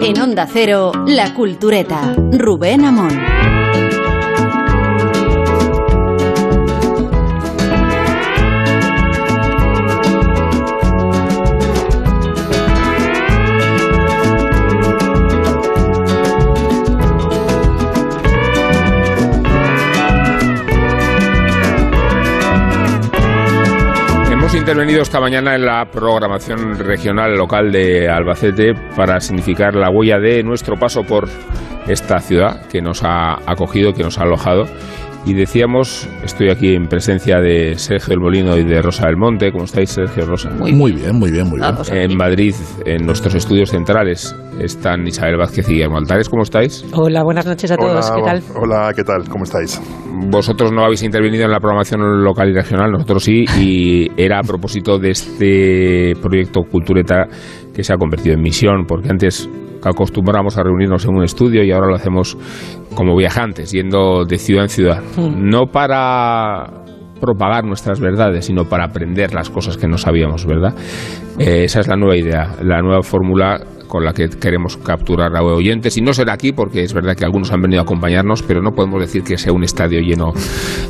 En Onda Cero, La Cultureta. Rubén Amón. Intervenido esta mañana en la programación regional local de Albacete para significar la huella de nuestro paso por esta ciudad que nos ha acogido, que nos ha alojado. Y decíamos, estoy aquí en presencia de Sergio del Molino y de Rosa del Monte. ¿Cómo estáis, Sergio Rosa? Muy, muy bien, muy bien, muy bien. En Madrid, en nuestros estudios centrales, están Isabel Vázquez y Guillermo Altares. ¿Cómo estáis? Hola, buenas noches a todos. Hola, ¿Qué tal? Hola, ¿qué tal? ¿Cómo estáis? Vosotros no habéis intervenido en la programación local y regional, nosotros sí, y era a propósito de este proyecto Cultureta que se ha convertido en misión, porque antes acostumbrábamos a reunirnos en un estudio y ahora lo hacemos como viajantes, yendo de ciudad en ciudad. No para propagar nuestras verdades, sino para aprender las cosas que no sabíamos, ¿verdad? Eh, esa es la nueva idea, la nueva fórmula con la que queremos capturar a oyentes. Y no será aquí, porque es verdad que algunos han venido a acompañarnos, pero no podemos decir que sea un estadio lleno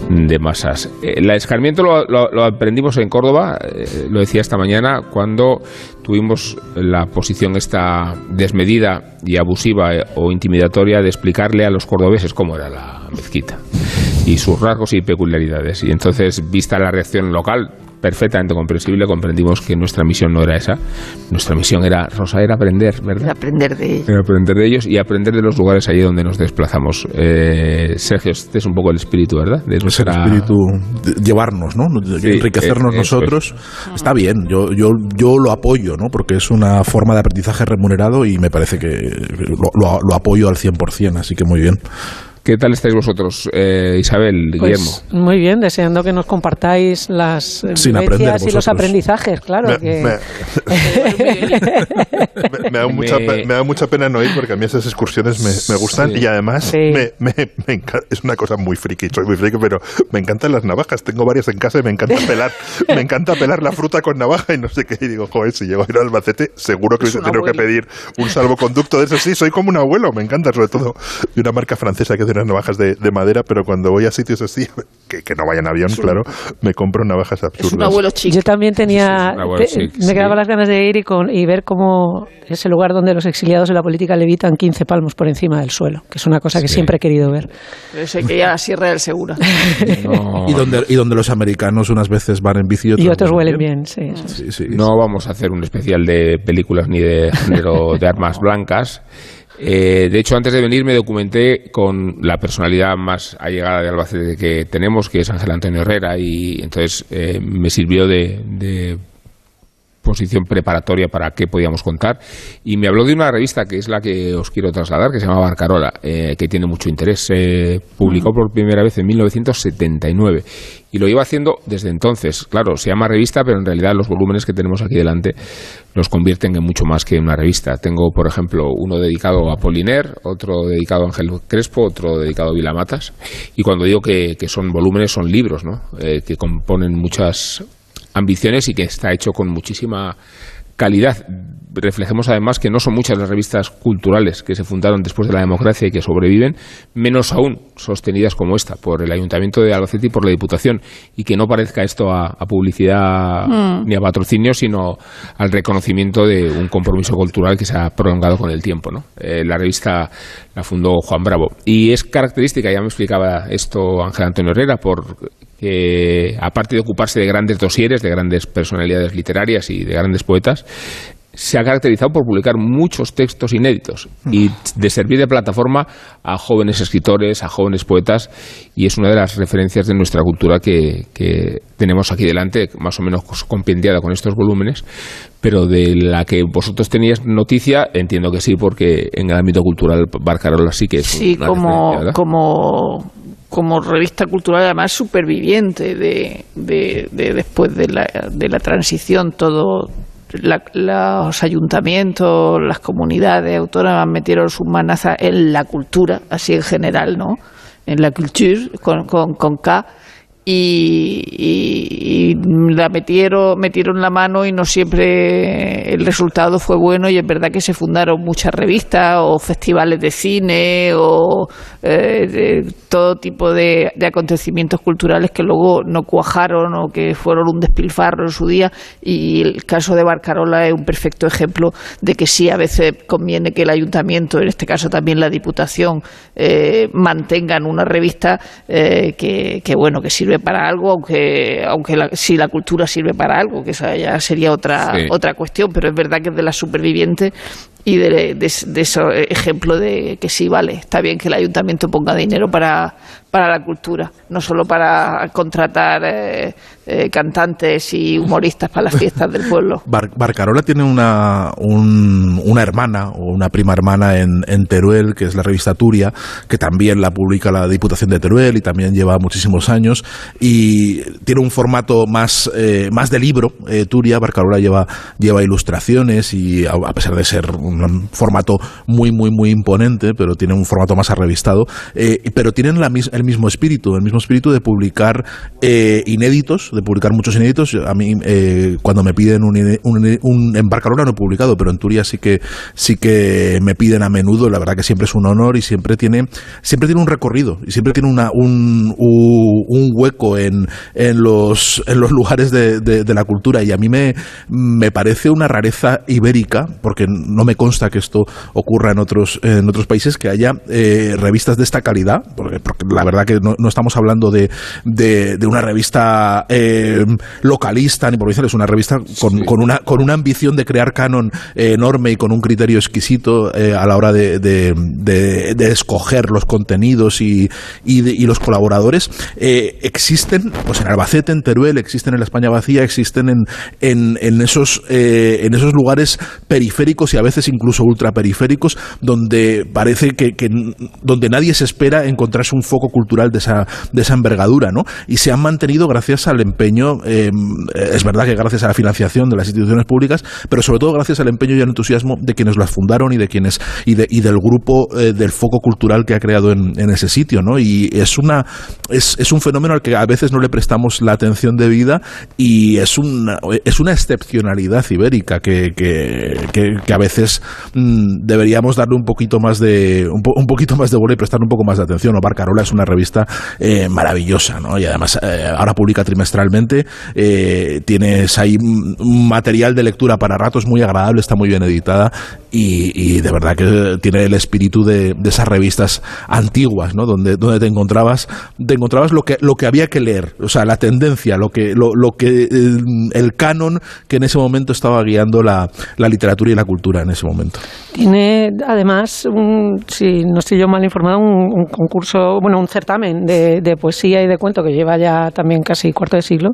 de masas. El escarmiento lo, lo- lo aprendimos en Córdoba, eh, lo decía esta mañana, cuando tuvimos la posición esta desmedida y abusiva eh, o intimidatoria de explicarle a los cordobeses cómo era la mezquita y sus rasgos y peculiaridades. Y entonces, vista la reacción local, perfectamente comprensible, comprendimos que nuestra misión no era esa. Nuestra misión era, Rosa, era aprender, ¿verdad? aprender de ello. Era aprender de ellos y aprender de los lugares allí donde nos desplazamos. Eh, Sergio, este es un poco el espíritu, ¿verdad? De Es el nuestra- espíritu de llevarnos, ¿no? De Sí, enriquecernos eh, nosotros. Está bien, yo, yo, yo lo apoyo, ¿no? Porque es una forma de aprendizaje remunerado y me parece que lo, lo- lo apoyo al 100%, así que muy bien. ¿Qué tal estáis vosotros, eh, Isabel, Guillermo? Pues muy bien, deseando que nos compartáis las Sin aprender vivencias y los aprendizajes, claro. Me, que... me- da mucha, Me- pe- me da mucha pena no ir porque a mí esas excursiones me, me gustan Sí. y además Sí. me, me- me enca- es una cosa muy friki, soy muy friki, pero me encantan las navajas. Tengo varias en casa y me encanta pelar, me encanta pelar la fruta con navaja y no sé qué. Y digo, joder, si llego a ir al Albacete, seguro que Es hubiese tenido que pedir un salvoconducto de eso. Sí, soy como un abuelo, me encanta, sobre todo de una marca francesa que hace unas navajas de, de madera, pero cuando voy a sitios así, que, que no vayan avión, claro, me compro navajas absurdas. Yo también tenía, Sí, sí, bueno, te- sí, me sí. quedaba las ganas de ir y, con, y ver cómo es el lugar donde los exiliados de la política levitan 15 palmos por encima del suelo, que es una cosa que Sí. siempre he querido ver. Eso hay que ir a la Sierra del Segura. No, Y donde, y donde los americanos unas veces van en bici y otros, Y otros huelen bien, es. Sí, sí. no vamos a hacer un especial de películas ni de género de armas blancas. Eh, de hecho, antes de venir me documenté con la personalidad más allegada de Albacete que tenemos, que es Ángel Antonio Herrera, y entonces eh, me sirvió de, de posición preparatoria para qué podíamos contar. Y me habló de una revista que es la que os quiero trasladar, que se llama Barcarola, eh, que tiene mucho interés. Se publicó por primera vez en 1979 y lo iba haciendo desde entonces. Claro, se llama revista, pero en realidad los volúmenes que tenemos aquí delante los convierten en mucho más que una revista. Tengo, por ejemplo, uno dedicado a Poliner, otro dedicado a Ángel Crespo, otro dedicado a Vilamatas. Y cuando digo que, que son volúmenes, son libros, ¿no? Eh, que componen muchas ambiciones y que está hecho con muchísima calidad. Reflejemos además que no son muchas las revistas culturales que se fundaron después de la democracia y que sobreviven, menos aún sostenidas como esta por el Ayuntamiento de Albacete y por la Diputación, y que no parezca esto a, a publicidad ni a patrocinio, sino al reconocimiento de un compromiso cultural que se ha prolongado con el tiempo. ¿no? Eh, la revista la fundó Juan Bravo y es característica, ya me explicaba esto Ángel Antonio Herrera, por que aparte de ocuparse de grandes dosieres, de grandes personalidades literarias y de grandes poetas, se ha caracterizado por publicar muchos textos inéditos y de servir de plataforma a jóvenes escritores, a jóvenes poetas, y es una de las referencias de nuestra cultura que, que tenemos aquí delante, más o menos compendiada con estos volúmenes, pero de la que vosotros teníais noticia, entiendo que sí, porque en el ámbito cultural Barcarola sí que es Sí, una como, como, como revista cultural, además superviviente de, de, de después de la, de la transición, todo. la- los ayuntamientos, las comunidades autónomas metieron sus manazas en la cultura, así en general, ¿no? En la culture, con, con, con K. y, la metieron, metieron la mano y no siempre el resultado fue bueno y es verdad que se fundaron muchas revistas o festivales de cine o eh, todo tipo de, acontecimientos culturales que luego no cuajaron o que fueron un despilfarro en su día y el caso de Barcarola es un perfecto ejemplo de que sí a veces conviene que el ayuntamiento, en este caso también la Diputación, eh, mantengan una revista eh, que, bueno que sirve para algo, aunque, aunque si la cultura sirve para algo, que esa ya sería otra, otra cuestión, pero es verdad que es de las supervivientes y de, de, ese ejemplo de que sí, vale, está bien que el ayuntamiento ponga dinero para, para la cultura, no solo para contratar eh, eh, cantantes y humoristas para las fiestas del pueblo. Barcarola tiene una, una hermana o una prima hermana en, en, Teruel, que es la revista Turia, que también la publica la Diputación de Teruel y también lleva muchísimos años y tiene un formato más, eh, más de libro. Turia, Barcarola lleva, lleva ilustraciones y a, pesar de ser un formato muy, muy, muy imponente, pero tiene un formato más arrevistado, pero tienen la misma mismo espíritu, el mismo espíritu de publicar eh, inéditos, de publicar muchos inéditos. A mí, eh, cuando me piden un, un, un, en Barcarona no he publicado, pero en Turia sí que, sí que me piden a menudo. La verdad que siempre es un honor y siempre tiene, siempre tiene un recorrido y siempre tiene una, un, un hueco en, en, los, en los lugares de, de, la cultura. Y a mí me, me parece una rareza ibérica, porque no me consta que esto ocurra en otros, en otros países, que haya eh, revistas de esta calidad, porque, porque la verdad que no, estamos hablando de, de, una revista eh, localista ni provincial, es una revista con, con, una, con una ambición de crear canon enorme y con un criterio exquisito eh, a la hora de, de, escoger los contenidos y, y, los colaboradores. Eh, existen pues en Albacete, en Teruel, existen en la España vacía, existen en, en, en esos, en esos lugares periféricos y a veces incluso ultraperiféricos donde parece que, que donde nadie se espera encontrarse un foco cultural de esa, de esa envergadura, ¿no? Y se han mantenido gracias al empeño, eh, es verdad que gracias a la financiación de las instituciones públicas, pero sobre todo gracias al empeño y al entusiasmo de quienes las fundaron y de quienes y, de, y del grupo eh, del foco cultural que ha creado en, en, ese sitio, ¿no? Y es una es, es un fenómeno al que a veces no le prestamos la atención debida y es una es una excepcionalidad ibérica que, que, que, a veces mm, deberíamos darle un poquito más de un, un poquito más de bola y prestar un poco más de atención. O Barcarola es una revista eh, maravillosa, ¿no? Y además eh, ahora publica trimestralmente, eh, tienes ahí material de lectura para ratos muy agradable, está muy bien editada y, de verdad que tiene el espíritu de, esas revistas antiguas, ¿no? Donde, donde te encontrabas, te encontrabas lo que, lo que había que leer, o sea, la tendencia, lo que, lo, lo que el, canon que en ese momento estaba guiando la, la literatura y la cultura en ese momento. Tiene además, un, si no estoy yo mal informado, un, concurso, bueno, un certamen de, poesía y de cuento que lleva ya también casi cuarto de siglo.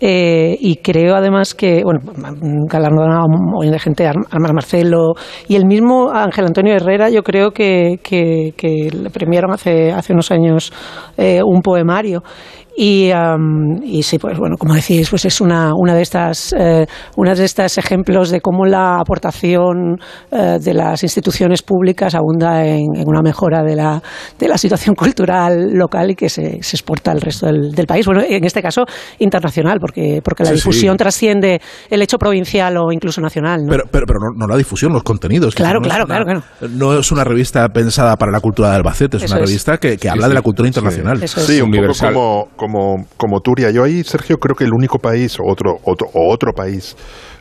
Eh, y creo además que, bueno, galardonado de gente, Armar Marcelo y el mismo Ángel Antonio Herrera, yo creo que, que, le premiaron hace, hace unos años eh, un poemario. Y, y, sí, pues bueno, como decís, pues es una, una de estas, eh, una de estos ejemplos de cómo la aportación eh, de las instituciones públicas abunda en, una mejora de la, de la situación cultural local y que se, se exporta al resto del, del, país. Bueno, en este caso internacional, porque, porque la difusión trasciende el hecho provincial o incluso nacional. ¿no? Pero, pero, pero no, la difusión, los contenidos. Claro, claro, claro, claro. No es una revista pensada para la cultura de Albacete, es una revista que, que habla de la cultura internacional. Sí, un poco como como, como Turia. Yo ahí, Sergio, creo que el único país o otro, otro, o otro país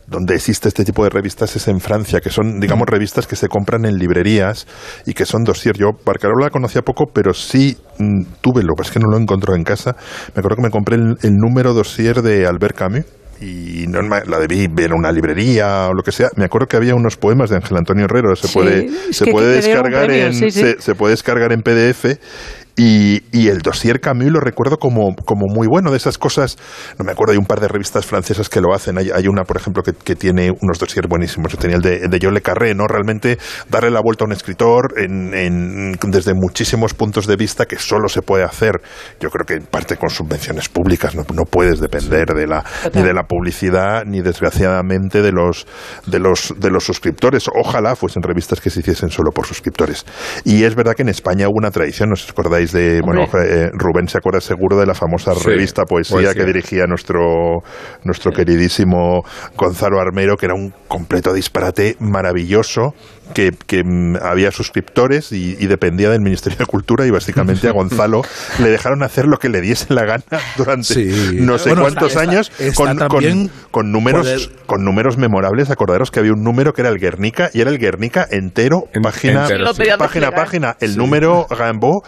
donde existe este tipo de revistas es en Francia, que son, digamos, revistas que se compran en librerías y que son dossier. Yo Barcarola la conocía poco, pero sí mm, tuve, lo que es que no lo encontró en casa. Me acuerdo que me compré el, número dossier de Albert Camus y no la debí ver en una librería o lo que sea. Me acuerdo que había unos poemas de Ángel Antonio Herrero, se puede se puede descargar en se, puede descargar en PDF y, y, el dossier Camus lo recuerdo como, como, muy bueno, de esas cosas, no me acuerdo, hay un par de revistas francesas que lo hacen, hay, hay una, por ejemplo, que, que, tiene unos dossiers buenísimos, yo tenía el de, de Yo Le Carré, ¿no? Realmente darle la vuelta a un escritor en, en, desde muchísimos puntos de vista que solo se puede hacer, yo creo que en parte con subvenciones públicas, no, no puedes depender de la, ni de la publicidad, ni desgraciadamente de los, de, los, de los suscriptores. Ojalá fuesen revistas que se hiciesen solo por suscriptores. Y es verdad que en España hubo una tradición, ¿no os acordáis? Acordaréis de, bueno, eh, Rubén se acuerda seguro de la famosa revista Poesía, que dirigía nuestro, nuestro queridísimo Gonzalo Armero, que era un completo disparate maravilloso que, mm, había suscriptores y, dependía del Ministerio de Cultura y básicamente a Gonzalo le dejaron hacer lo que le diese la gana durante no sé cuántos años con, con, números con números memorables. Acordaros que había un número que era el Guernica y era el Guernica entero, página, página, página. El número Gambo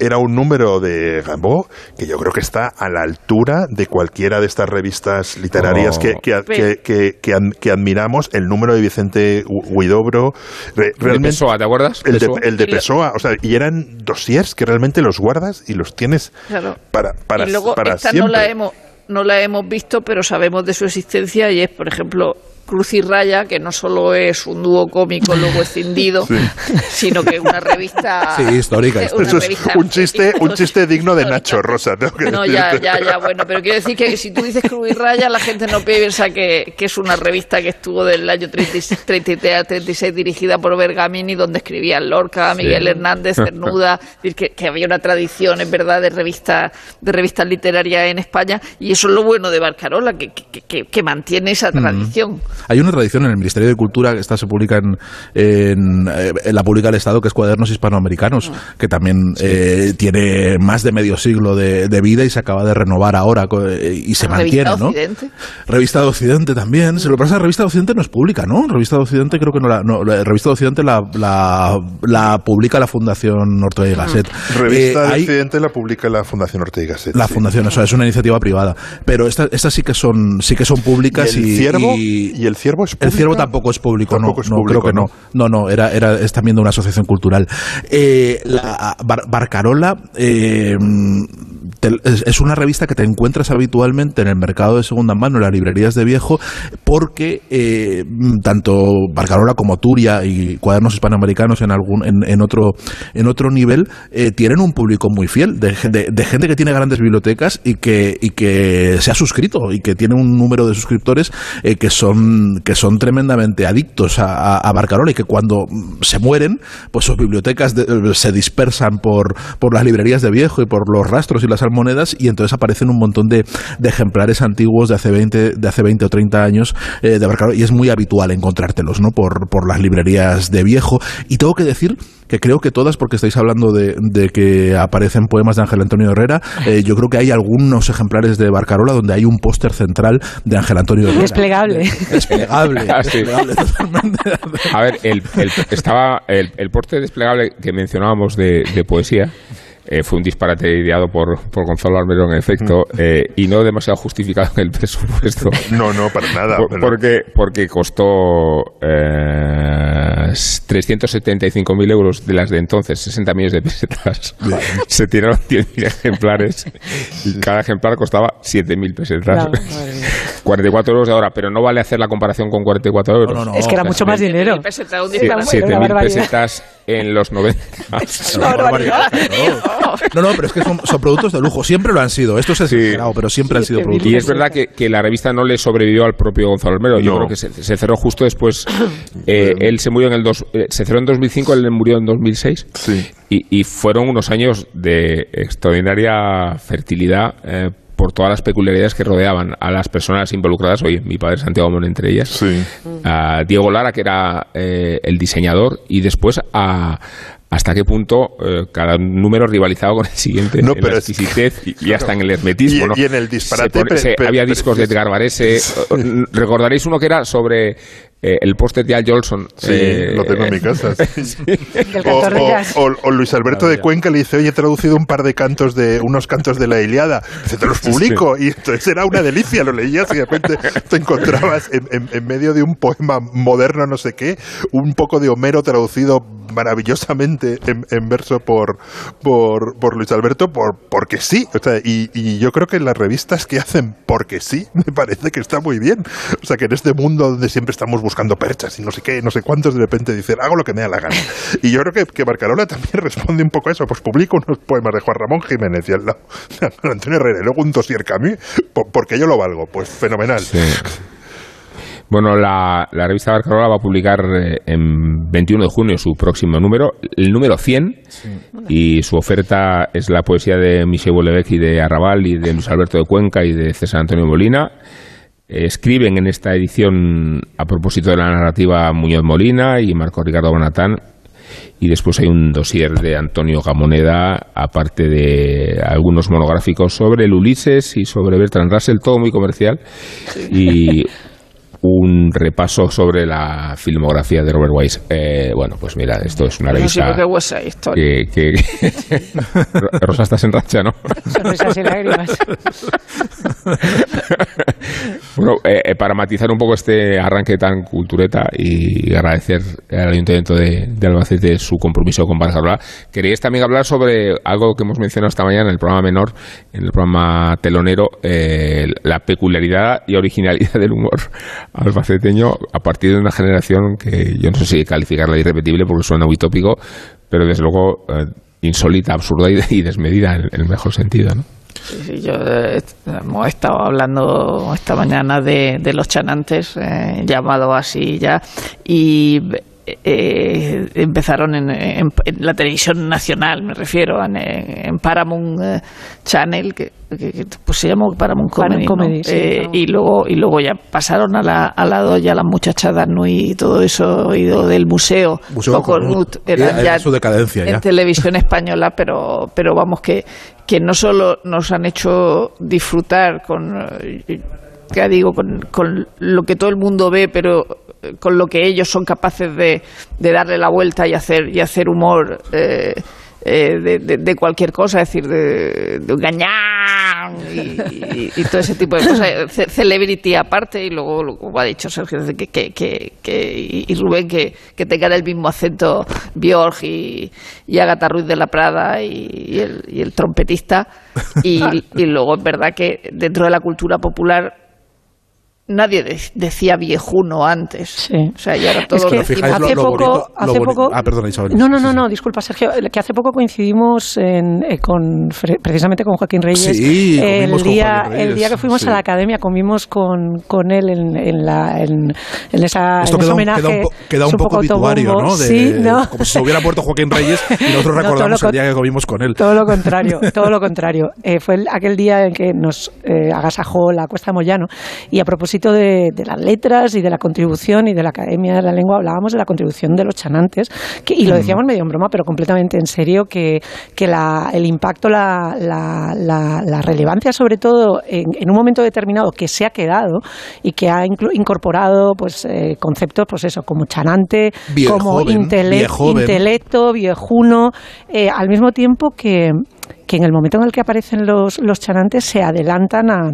era un número de Gambo que yo creo que está a la altura de cualquiera de estas revistas literarias que, que, que, admiramos. El número de Vicente Huidobro. realmente, de Pessoa, ¿te acuerdas? El de, el de Pessoa. O sea, y eran dossiers que realmente los guardas y los tienes para, para, y luego, esta No la, hemos, no la hemos visto, pero sabemos de su existencia y es, por ejemplo, Cruz y Raya, que no solo es un dúo cómico luego escindido, sino que es una revista. Sí, histórica. es un chiste, un chiste digno de Nacho Rosa. no, ya, ya, ya, bueno, pero quiero decir que si tú dices Cruz y Raya, la gente no piensa que, que es una revista que estuvo del año 33 a 36 dirigida por Bergamini, donde escribían Lorca, Miguel Hernández, Cernuda, que, que había una tradición, es verdad, de revistas de revistas literarias en España, y eso es lo bueno de Barcarola, que, que, que mantiene esa tradición. Hay una tradición en el Ministerio de Cultura, que esta se publica en, en, eh, la publica el Estado, que es Cuadernos Hispanoamericanos, ah. que también eh, tiene más de medio siglo de, vida y se acaba de renovar ahora eh, y se mantiene, ¿no? Occidente? Revista de Occidente también. Se lo pasa, Revista de Occidente no es pública, ¿no? Revista de Occidente creo que no la... No, Revista de Occidente la, la, publica la Fundación Ortega y Gasset. Revista de Occidente la publica la Fundación Ortega y Gasset. La Fundación, o sea, es una iniciativa privada. Pero estas esta sí que son sí que son públicas y... El ciervo y el ciervo es El ciervo tampoco es público, no, no creo que no. No, no, era, era, es también de una asociación cultural. Eh, la Barcarola eh, es una revista que te encuentras habitualmente en el mercado de segunda mano, en las librerías de viejo, porque eh, tanto Barcarola como Turia y cuadernos hispanoamericanos en algún en, otro en otro nivel eh, tienen un público muy fiel de, de, gente que tiene grandes bibliotecas y que y que se ha suscrito y que tiene un número de suscriptores eh, que son que son tremendamente adictos a, a, Barcarola y que cuando se mueren pues sus bibliotecas se dispersan por por las librerías de viejo y por los rastros y las monedas y entonces aparecen un montón de, ejemplares antiguos de hace 20, de hace 20 o 30 años eh, de Barcarolo y es muy habitual encontrártelos ¿no? por, por las librerías de viejo. Y tengo que decir que creo que todas, porque estáis hablando de, que aparecen poemas de Ángel Antonio Herrera, eh, yo creo que hay algunos ejemplares de Barcarola donde hay un póster central de Ángel Antonio Herrera. Desplegable. desplegable. Ah, desplegable A ver, el, estaba el, el póster desplegable que mencionábamos de, de poesía eh, fue un disparate ideado por, por Gonzalo Almerón, en efecto, eh, y no demasiado justificado en el presupuesto. No, no, para nada. porque, porque costó eh, 375.000 euros de las de entonces, 60 millones de pesetas. Se tiraron 10.000 ejemplares y cada ejemplar costaba 7.000 pesetas. 44 euros de ahora, pero no vale hacer la comparación con 44 euros. es que era mucho más dinero. 7.000 pesetas en los 90. No, no, pero es que son, productos de lujo. Siempre lo han sido. Esto es exagerado, pero siempre han sido productos. Y es verdad que, la revista no le sobrevivió al propio Gonzalo Almero. Yo creo que se, cerró justo después. Eh, él se murió en el dos, eh, se cerró en 2005, él murió en 2006. Y, y fueron unos años de extraordinaria fertilidad. Eh, por todas las peculiaridades que rodeaban a las personas involucradas, oye, mi padre Santiago Mon entre ellas, a Diego Lara, que era el diseñador, y después a, hasta qué punto eh, cada número rivalizaba con el siguiente no, en la exquisitez y, hasta en el hermetismo. Y, en el disparate. había discos de Edgar Varese. Recordaréis uno que era sobre eh, el póster de Al Jolson. Sí, eh, lo tengo en mi casa. o, Luis Alberto de Cuenca le dice, oye, he traducido un par de cantos de unos cantos de la Iliada. Dice, te los publico. Y entonces era una delicia, lo leías y de repente te encontrabas en, en, medio de un poema moderno, no sé qué, un poco de Homero traducido maravillosamente en, verso por, por, por, Luis Alberto por, porque sí. O sea, y, y, yo creo que las revistas que hacen porque sí, me parece que está muy bien. O sea, que en este mundo donde siempre estamos buscando perchas y no sé qué, no sé cuántos, de repente dicen, hago lo que me da la gana. Y yo creo que, que también responde un poco a eso. Pues publico unos poemas de Juan Ramón Jiménez y al lado Antonio Herrera y luego un dossier Camus, porque yo lo valgo. Pues fenomenal. Bueno, la, la revista Barcarola va a publicar eh, en 21 de junio su próximo número, el número 100, y su oferta es la poesía de Michel Houellebecq y de Arrabal y de Luis Alberto de Cuenca y de César Antonio Molina. Eh, escriben en esta edición a propósito de la narrativa Muñoz Molina y Marco Ricardo Bonatán. Y después hay un dossier de Antonio Gamoneda, aparte de algunos monográficos sobre el Ulises y sobre Bertrand Russell, todo muy comercial, y un repaso sobre la filmografía de Robert Wise. Eh, bueno, pues mira, esto es una revista que que, que- Rosa estás en racha, ¿no? Sonrisas y lágrimas. Bueno, eh, eh, para matizar un poco este arranque tan cultureta y agradecer al Ayuntamiento de, de Albacete su compromiso con Barcelona, queríais también hablar sobre algo que hemos mencionado esta mañana en el programa menor, en el programa telonero, eh, la peculiaridad y originalidad del humor albaceteño a partir de una generación que yo no sé si calificarla irrepetible porque suena muy tópico, pero desde luego eh, insólita, absurda y, y desmedida en, el mejor sentido, ¿no? Sí, yo eh, hemos estado hablando esta mañana de, de los chanantes, eh, llamado así ya, y eh, empezaron en, en- en la televisión nacional, me refiero, en, en Paramount eh, Channel, que, que- que, pues se llamó Paramount Comedy, Paramount ¿no? Comedy, sí, Eh, Paramount. y luego y luego ya pasaron a la, a la doya las muchachadas Nui y todo eso, y lo del museo, Museo Coconut, Coconut. era Era ya su decadencia, en ya. televisión española, pero, pero vamos, que, que no solo nos han hecho disfrutar con, eh, ya digo, con, con lo que todo el mundo ve, pero eh, con lo que ellos son capaces de, de darle la vuelta y hacer, y hacer humor. eh, eh, de, de- de cualquier cosa, es decir, de, de un gañán y, y- y todo ese tipo de cosas, Ce- celebrity aparte, y luego, lo- como ha dicho Sergio, que, que, que, que- y y Rubén, que, que tengan el mismo acento Björk y, y Agatha Ruiz de la Prada y, y el, y el trompetista, y, y luego es verdad que dentro de la cultura popular nadie de- decía viejuno antes. Sí. O sea, y ahora todos Es que fijáis lo- hace lo poco, bonito- lo hace poco Ah, perdona, Isabel. No, no, Sí, no, sí. no, disculpa, Sergio, que hace poco coincidimos en, eh, con precisamente con Joaquín Reyes. Sí, el día, Joaquín Reyes, el día que fuimos sí. a la academia comimos con, con él en, en la en, en esa Esto en ese queda un, homenaje. queda un po- queda Es un poco obituario. ¿no? De- sí, no. Como si se hubiera muerto Joaquín Reyes y nosotros No, todo recordamos lo el día que comimos con él. Todo lo contrario, todo lo contrario. Eh, fue el- aquel día en que nos eh, agasajó la Cuesta Moyano y a propósito de, de las letras y de la contribución y de la Academia de la Lengua hablábamos de la contribución de los chanantes que, y lo decíamos medio en broma pero completamente en serio que, que la- el impacto, la, la- la- relevancia sobre todo en, en un momento determinado que se ha quedado y que ha incorporado pues eh, conceptos pues eso como chanante, Viejo como joven, intele- intelecto, viejuno, eh, al mismo tiempo que, que en el momento en el que aparecen los, los chanantes se adelantan a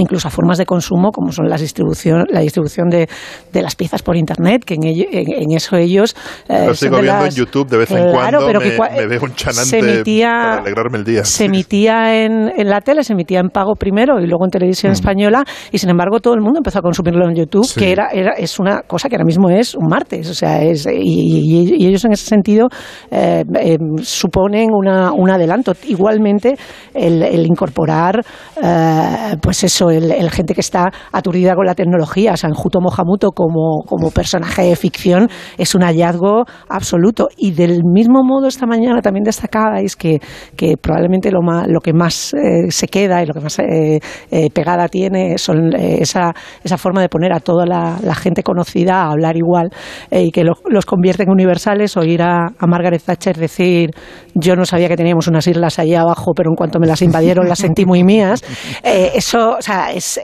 incluso a formas de consumo como son las distribución, la distribución de, de las piezas por internet que en, ello- en, en eso ellos eh, Lo sigo viendo las- en YouTube de vez en Claro, cuando. pero me, que cua- me veo un chanante se emitía, para alegrarme el día. se emitía en, en la tele, se emitía en pago primero y luego en televisión española y sin embargo todo el mundo empezó a consumirlo en YouTube, Sí. que era, era es una cosa que ahora mismo es un martes, o sea, es, y, y- y ellos en ese sentido eh, eh, suponen una, un adelanto. Igualmente el, el incorporar, eh, pues eso, el, el gente que está aturdida con la tecnología, Sanjuto Mohamuto como, como personaje de ficción es un hallazgo absoluto. Y del mismo modo esta mañana también destacabais que, que probablemente lo, más, lo que más eh, se queda y lo que más eh, eh, pegada tiene son eh, esa, esa forma de poner a toda la, la gente conocida a hablar igual eh, y que lo- los convierte en universales. Oír a, a Margaret Thatcher decir yo no sabía que teníamos unas islas allá abajo, pero en cuanto me las invadieron las sentí muy mías. Eso, sea, es-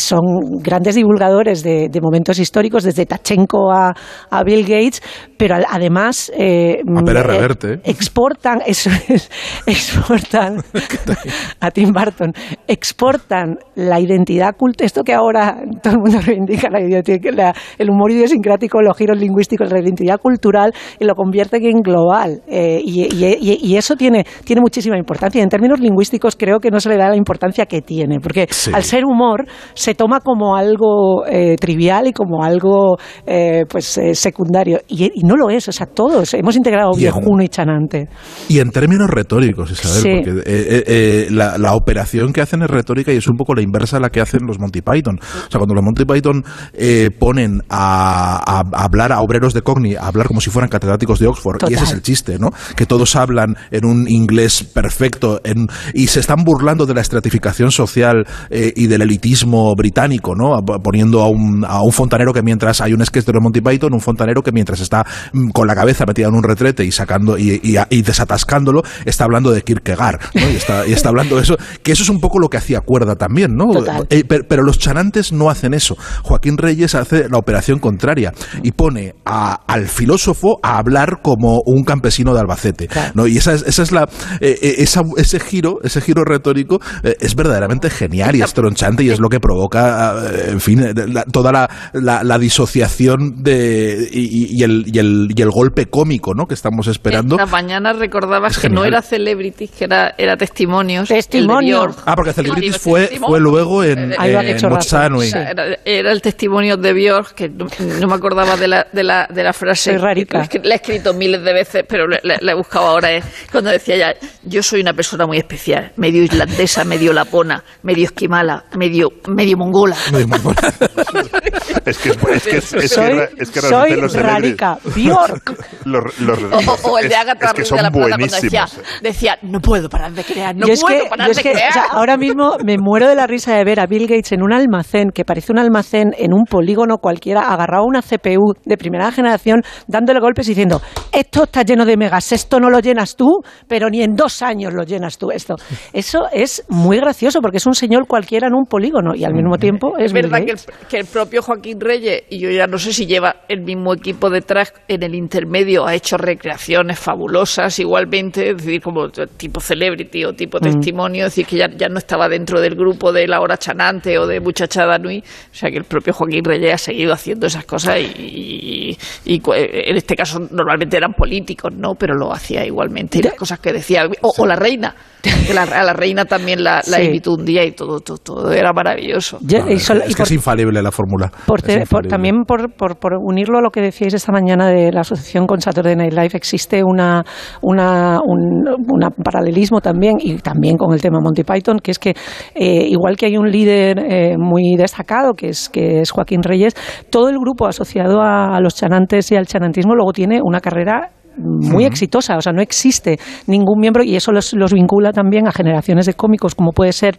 son grandes divulgadores de, de momentos históricos, desde Tachenko a, a Bill Gates, pero además eh, A eh, Reverte. exportan, es, exportan a Tim Burton, exportan la identidad culta, esto que ahora todo el mundo reivindica, la la- el humor idiosincrático, los giros lingüísticos, la identidad cultural, y lo convierten en global. Eh, y, y- y- y eso tiene, tiene muchísima importancia. En términos lingüísticos creo que no se le da la importancia que tiene, porque Sí. Al ser humor, se toma como algo eh, trivial y como algo eh, pues eh, secundario. Y, y no lo es, o sea, todos hemos integrado Y en- viejuno y chanante. Y en términos retóricos, Isabel, Sí. porque eh, la, la operación que hacen es retórica y es un poco la inversa a la que hacen los Monty Python. O sea, cuando los Monty Python eh, ponen a, hablar a obreros de Cogni, a hablar como si fueran catedráticos de Oxford, y ese es el chiste, ¿no? Que todos hablan en un inglés perfecto en- y se están burlando de la estratificación social eh, y del elitismo británico, ¿no? Poniendo a un, a un fontanero que mientras hay un sketch de Monty Python, un fontanero que mientras está mm, con la cabeza metida en un retrete y sacando y, y- y desatascándolo, está hablando de Kierkegaard, ¿no? Y está, y está hablando de eso, que eso es un poco lo que hacía Cuerda también, ¿no? Eh, per- pero, los chanantes no hacen eso. Joaquín Reyes hace la operación contraria y pone a- al filósofo a hablar como un campesino de Albacete, ¿no? Y esa es, esa es la eh, eh, esa- ese giro, ese giro retórico eh, es verdaderamente genial y es tronchante y es lo que provoca, eh, en fin, eh, la- toda la, la- la disociación de y, y el, y, el, y el golpe cómico, ¿no? Que estamos esperando. Esta mañana recordabas Es que no genial. era Celebrities, que era, era Testimonios. Testimonios. Ah, porque Celebrities El fue, testimonio. fue luego en, va, qué en. Sí. Era, era el testimonio de Björk, que no, no me acordaba de la, de la, de la frase. Soy rarica. La he escri- La he escrito miles de veces, pero la, he buscado ahora. Es cuando decía ya, yo soy una persona muy especial, medio islandesa, medio lapona, medio medio, medio mongola. Es que es, que, es, es soy que, es que soy los rarica. Bjork. los- los- O, o el de Agatha es que Ruiz son de la Plata cuando decía, buenísimos. decía, no puedo parar de crear, no yo es puedo que, parar yo es de que, crear. o sea, ahora mismo me muero de la risa de ver a Bill Gates en un almacén que parece un almacén en un polígono cualquiera, agarrado a una CPU de primera generación, dándole golpes y diciendo, esto está lleno de megas, esto no lo llenas tú, pero ni en dos años lo llenas tú esto. Eso es muy gracioso porque es un señor cualquiera en un polígono y al mismo tiempo es Es verdad que el, que el propio Joaquín Reyes, y yo ya no sé si lleva el mismo equipo detrás, en el intermedio ha hecho recreaciones fabulosas igualmente, es decir, como tipo celebrity o tipo testimonio, es decir, que ya, ya no estaba dentro del grupo de La Hora Chanante o de Muchachada Nui, o sea que el propio Joaquín Reyes ha seguido haciendo esas cosas y, y- en este caso normalmente eran políticos, ¿no? Pero lo hacía igualmente y las cosas que decía, o, o la reina, la- a la reina también la, la Sí. invitó un día y todo, todo, todo era maravilloso. Yo- solo- es que por- es infalible la fórmula. Por también por, por- por unirlo a lo que decíais esta mañana de la asociación con Saturday Night Live, existe una, una, un una paralelismo también, y también con el tema Monty Python, que es que eh, igual que hay un líder eh, muy destacado, que es, que es Joaquín Reyes, todo el grupo asociado a, a los chanantes y al chanantismo luego tiene una carrera muy exitosa, o sea, no existe ningún miembro y eso los, los vincula también a generaciones de cómicos como puede ser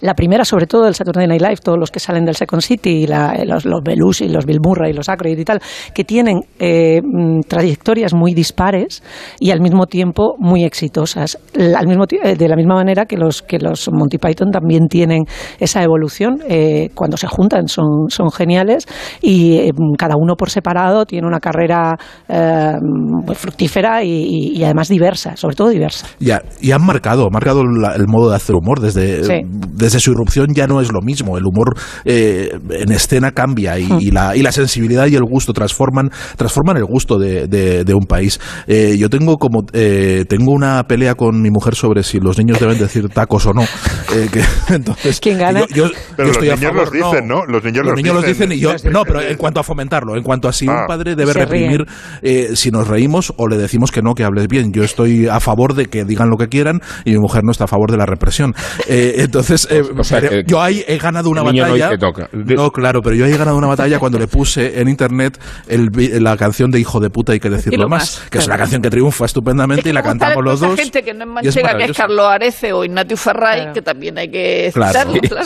la primera, sobre todo, del Saturday Night Live, todos los que salen del Second City, y la- los, los Belushi, los Bill Murray, los Aykroyd y tal, que tienen eh, mm, trayectorias muy dispares y al mismo tiempo muy exitosas. Al mismo eh, de la misma manera que los, que los Monty Python también tienen esa evolución. eh, cuando se juntan son, son geniales y eh, cada uno por separado tiene una carrera eh, muy fructífera y, además diversa, sobre todo diversa. Ya, y han marcado, marcado la- el modo de hacer humor. Desde, Sí. Desde su irrupción ya no es lo mismo. El humor eh, en escena cambia y, y la, y la sensibilidad y el gusto transforman, transforman el gusto de, de- de un país. Eh, yo tengo como eh, tengo una pelea con mi mujer sobre si los niños deben decir tacos o no. Eh, que, entonces, ¿Quién gana? Yo, yo- Pero yo los estoy a niños favor, los dicen, ¿no? Los niños los los dicen. dicen y yo no, pero en cuanto a fomentarlo, en cuanto a si Ah. un padre debe reprimir eh, si nos reímos o le decimos que no, que hables bien. Yo estoy a favor de que digan lo que quieran y mi mujer no está a favor de la represión. Eh, entonces, eh, O sea, que yo ahí he ganado una el niño no batalla. te toca. No, claro, pero yo ahí he ganado una batalla cuando le puse en internet el la canción de Hijo de puta, hay que decirlo más, más, que es una canción que triunfa estupendamente y la Me gusta cantamos los dos. gente que no es y manchega, que es. Carlos Arece o Ignatius Ferray, Claro. que también hay que Claro. Sí, claro.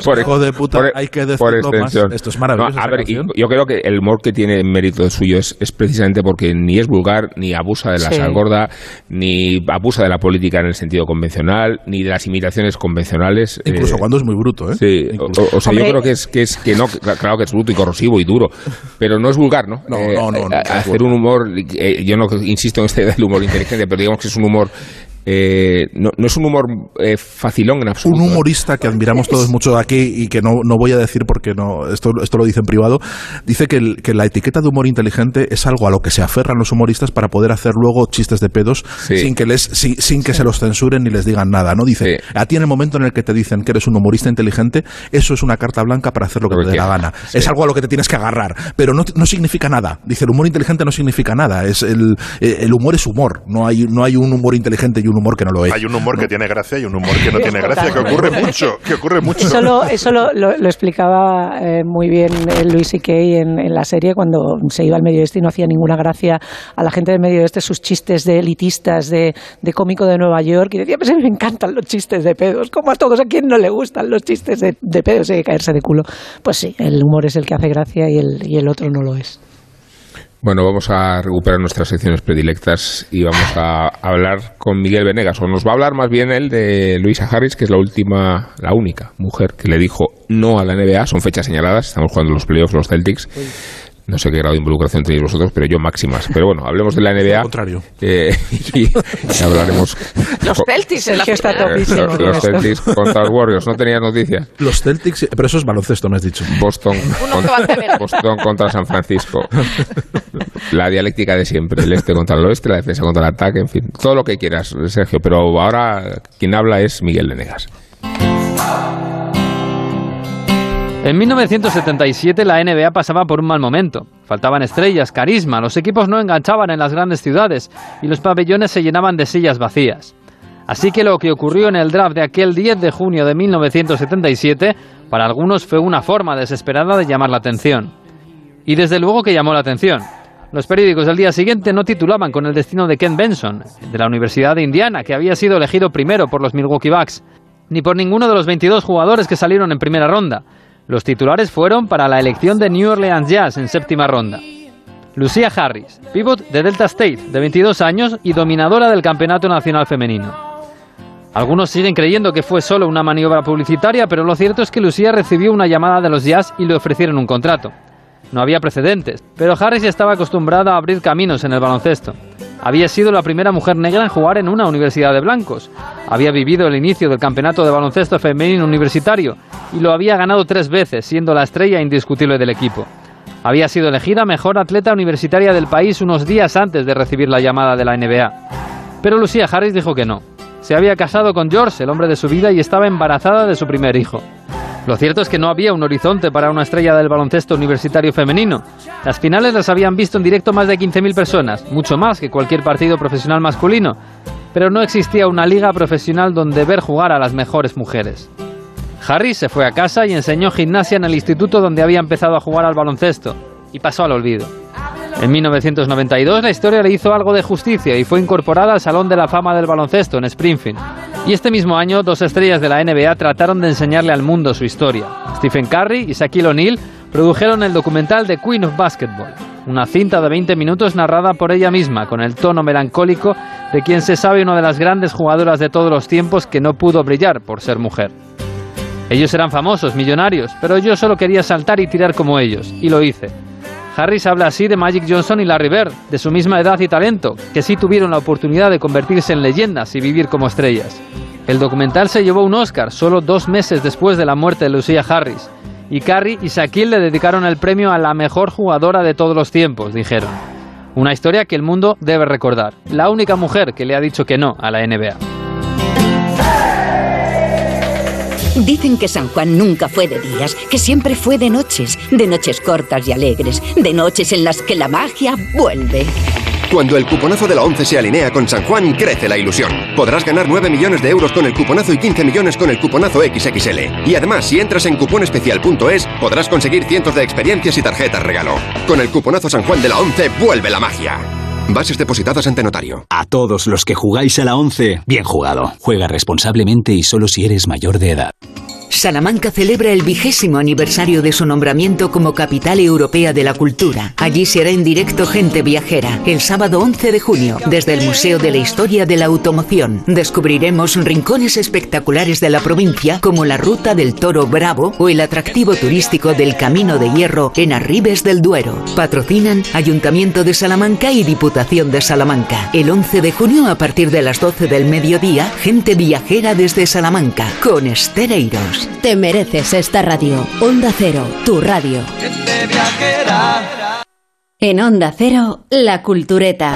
Sí, por- Hijo de puta, por- hay que por decirlo más. Esto es maravilloso, No, a ver, y- yo creo que el humor que tiene mérito suyo es, es precisamente porque ni es vulgar, ni abusa de la Sí. sal gorda, ni abusa de la política en el sentido convencional, ni de las imitaciones convencionales. Incluso eh, cuando es muy bruto, ¿eh? Sí, o, o sea, Hombre, yo creo que es que es que no, que- claro que es bruto y corrosivo y duro, pero no es vulgar, ¿no? No, no, no, no, hacer un humor, eh, yo no insisto en esta idea del humor inteligente, pero digamos que es un humor eh, no, no, es un humor eh, facilón en absoluto. Un humorista que admiramos todos mucho aquí y que no, no voy a decir porque no esto, esto lo dice en privado, dice que, el, que, la etiqueta de humor inteligente es algo a lo que se aferran los humoristas para poder hacer luego chistes de pedos sí. sin que les sin, sin que sí. se los censuren ni les digan nada. ¿no? Dice, sí. a ti en el momento en el que te dicen que eres un humorista inteligente, eso es una carta blanca para hacer lo que porque, te dé la gana. Es algo a lo que te tienes que agarrar, pero no, no significa nada. Dice, el humor inteligente no significa nada. Es el, el humor es humor. No hay, no hay un humor inteligente y un humor que no lo es. Hay un humor ¿no? que tiene gracia y un humor que no tiene gracia, que ocurre mucho, que ocurre mucho. Eso lo, eso lo, lo, lo explicaba eh, muy bien Luis y Kay en, en, la serie cuando se iba al Medio Oeste y no hacía ninguna gracia a la gente del Medio Oeste sus chistes de elitistas, de, de cómico de Nueva York y decía, pues a mí me encantan los chistes de pedos, como a todos, a quien no le gustan los chistes de, de pedos, hay que caerse de culo. Pues sí, el humor es el que hace gracia y el, y el otro no lo es. Bueno, vamos a recuperar nuestras secciones predilectas y vamos a hablar con Miguel Venegas. O nos va a hablar más bien él de Luisa Harris, que es la última, la única mujer que le dijo no a la NBA. Son fechas señaladas, estamos jugando los playoffs, los Celtics. No sé qué grado de involucración tenéis vosotros, pero yo máximas. Pero bueno, hablemos de la NBA. Al contrario. Eh, y, y, hablaremos. Los Celtics, el que está topísimo. Los, los Celtics contra los Warriors. ¿No tenías noticia? Los Celtics, pero eso es baloncesto, me has dicho. Boston, contra, Boston contra San Francisco. La dialéctica de siempre. El este contra el oeste, la defensa contra el ataque, en fin. Todo lo que quieras, Sergio. Pero ahora quien habla es Miguel Venegas. En 1977 la NBA pasaba por un mal momento. Faltaban estrellas, carisma, los equipos no enganchaban en las grandes ciudades y los pabellones se llenaban de sillas vacías. Así que lo que ocurrió en el draft de aquel 10 de junio de 1977 para algunos fue una forma desesperada de llamar la atención. Y desde luego que llamó la atención. Los periódicos del día siguiente no titulaban con el destino de Ken Benson, de la Universidad de Indiana, que había sido elegido primero por los Milwaukee Bucks, ni por ninguno de los 22 jugadores que salieron en primera ronda. Los titulares fueron para la elección de New Orleans Jazz en séptima ronda. Lucia Harris, pivot de Delta State, de 22 años y dominadora del Campeonato Nacional Femenino. Algunos siguen creyendo que fue solo una maniobra publicitaria, pero lo cierto es que Lucía recibió una llamada de los Jazz y le ofrecieron un contrato. No había precedentes, pero Harris estaba acostumbrada a abrir caminos en el baloncesto. Había sido la primera mujer negra en jugar en una universidad de blancos. Había vivido el inicio del campeonato de baloncesto femenino universitario y lo había ganado tres veces, siendo la estrella indiscutible del equipo. Había sido elegida mejor atleta universitaria del país unos días antes de recibir la llamada de la NBA. Pero Lucía Harris dijo que no. Se había casado con George, el hombre de su vida, y estaba embarazada de su primer hijo. Lo cierto es que no había un horizonte para una estrella del baloncesto universitario femenino. Las finales las habían visto en directo más de 15.000 personas, mucho más que cualquier partido profesional masculino, pero no existía una liga profesional donde ver jugar a las mejores mujeres. Harris se fue a casa y enseñó gimnasia en el instituto donde había empezado a jugar al baloncesto, y pasó al olvido. En 1992 la historia le hizo algo de justicia y fue incorporada al Salón de la Fama del Baloncesto en Springfield. Y este mismo año dos estrellas de la NBA trataron de enseñarle al mundo su historia. Stephen Curry y Shaquille O'Neal produjeron el documental The Queen of Basketball, una cinta de 20 minutos narrada por ella misma, con el tono melancólico de quien se sabe una de las grandes jugadoras de todos los tiempos que no pudo brillar por ser mujer. Ellos eran famosos, millonarios, pero yo solo quería saltar y tirar como ellos, y lo hice. Harris habla así de Magic Johnson y Larry Bird, de su misma edad y talento, que sí tuvieron la oportunidad de convertirse en leyendas y vivir como estrellas. El documental se llevó un Oscar solo dos meses después de la muerte de Lucia Harris, y Curry y Shaquille le dedicaron el premio a la mejor jugadora de todos los tiempos, dijeron. Una historia que el mundo debe recordar. La única mujer que le ha dicho que no a la NBA. Dicen que San Juan nunca fue de días, que siempre fue de noches, de noches cortas y alegres, de noches en las que la magia vuelve. Cuando el cuponazo de la 11 se alinea con San Juan, crece la ilusión. Podrás ganar 9 millones de euros con el cuponazo y 15 millones con el cuponazo XXL. Y además, si entras en cuponespecial.es, podrás conseguir cientos de experiencias y tarjetas regalo. Con el cuponazo San Juan de la 11, vuelve la magia. Bases depositadas ante notario. A todos los que jugáis a la 11, bien jugado. Juega responsablemente y solo si eres mayor de edad. Salamanca celebra el vigésimo aniversario de su nombramiento como Capital Europea de la Cultura. Allí se hará en directo Gente Viajera, el sábado 11 de junio, desde el Museo de la Historia de la Automoción. Descubriremos rincones espectaculares de la provincia, como la Ruta del Toro Bravo o el atractivo turístico del Camino de Hierro en Arribes del Duero. Patrocinan Ayuntamiento de Salamanca y Diputación de Salamanca. El 11 de junio, a partir de las 12 del mediodía, Gente Viajera desde Salamanca, con Estereiros. Te mereces esta radio. Onda Cero, tu radio. En Onda Cero, La Cultureta.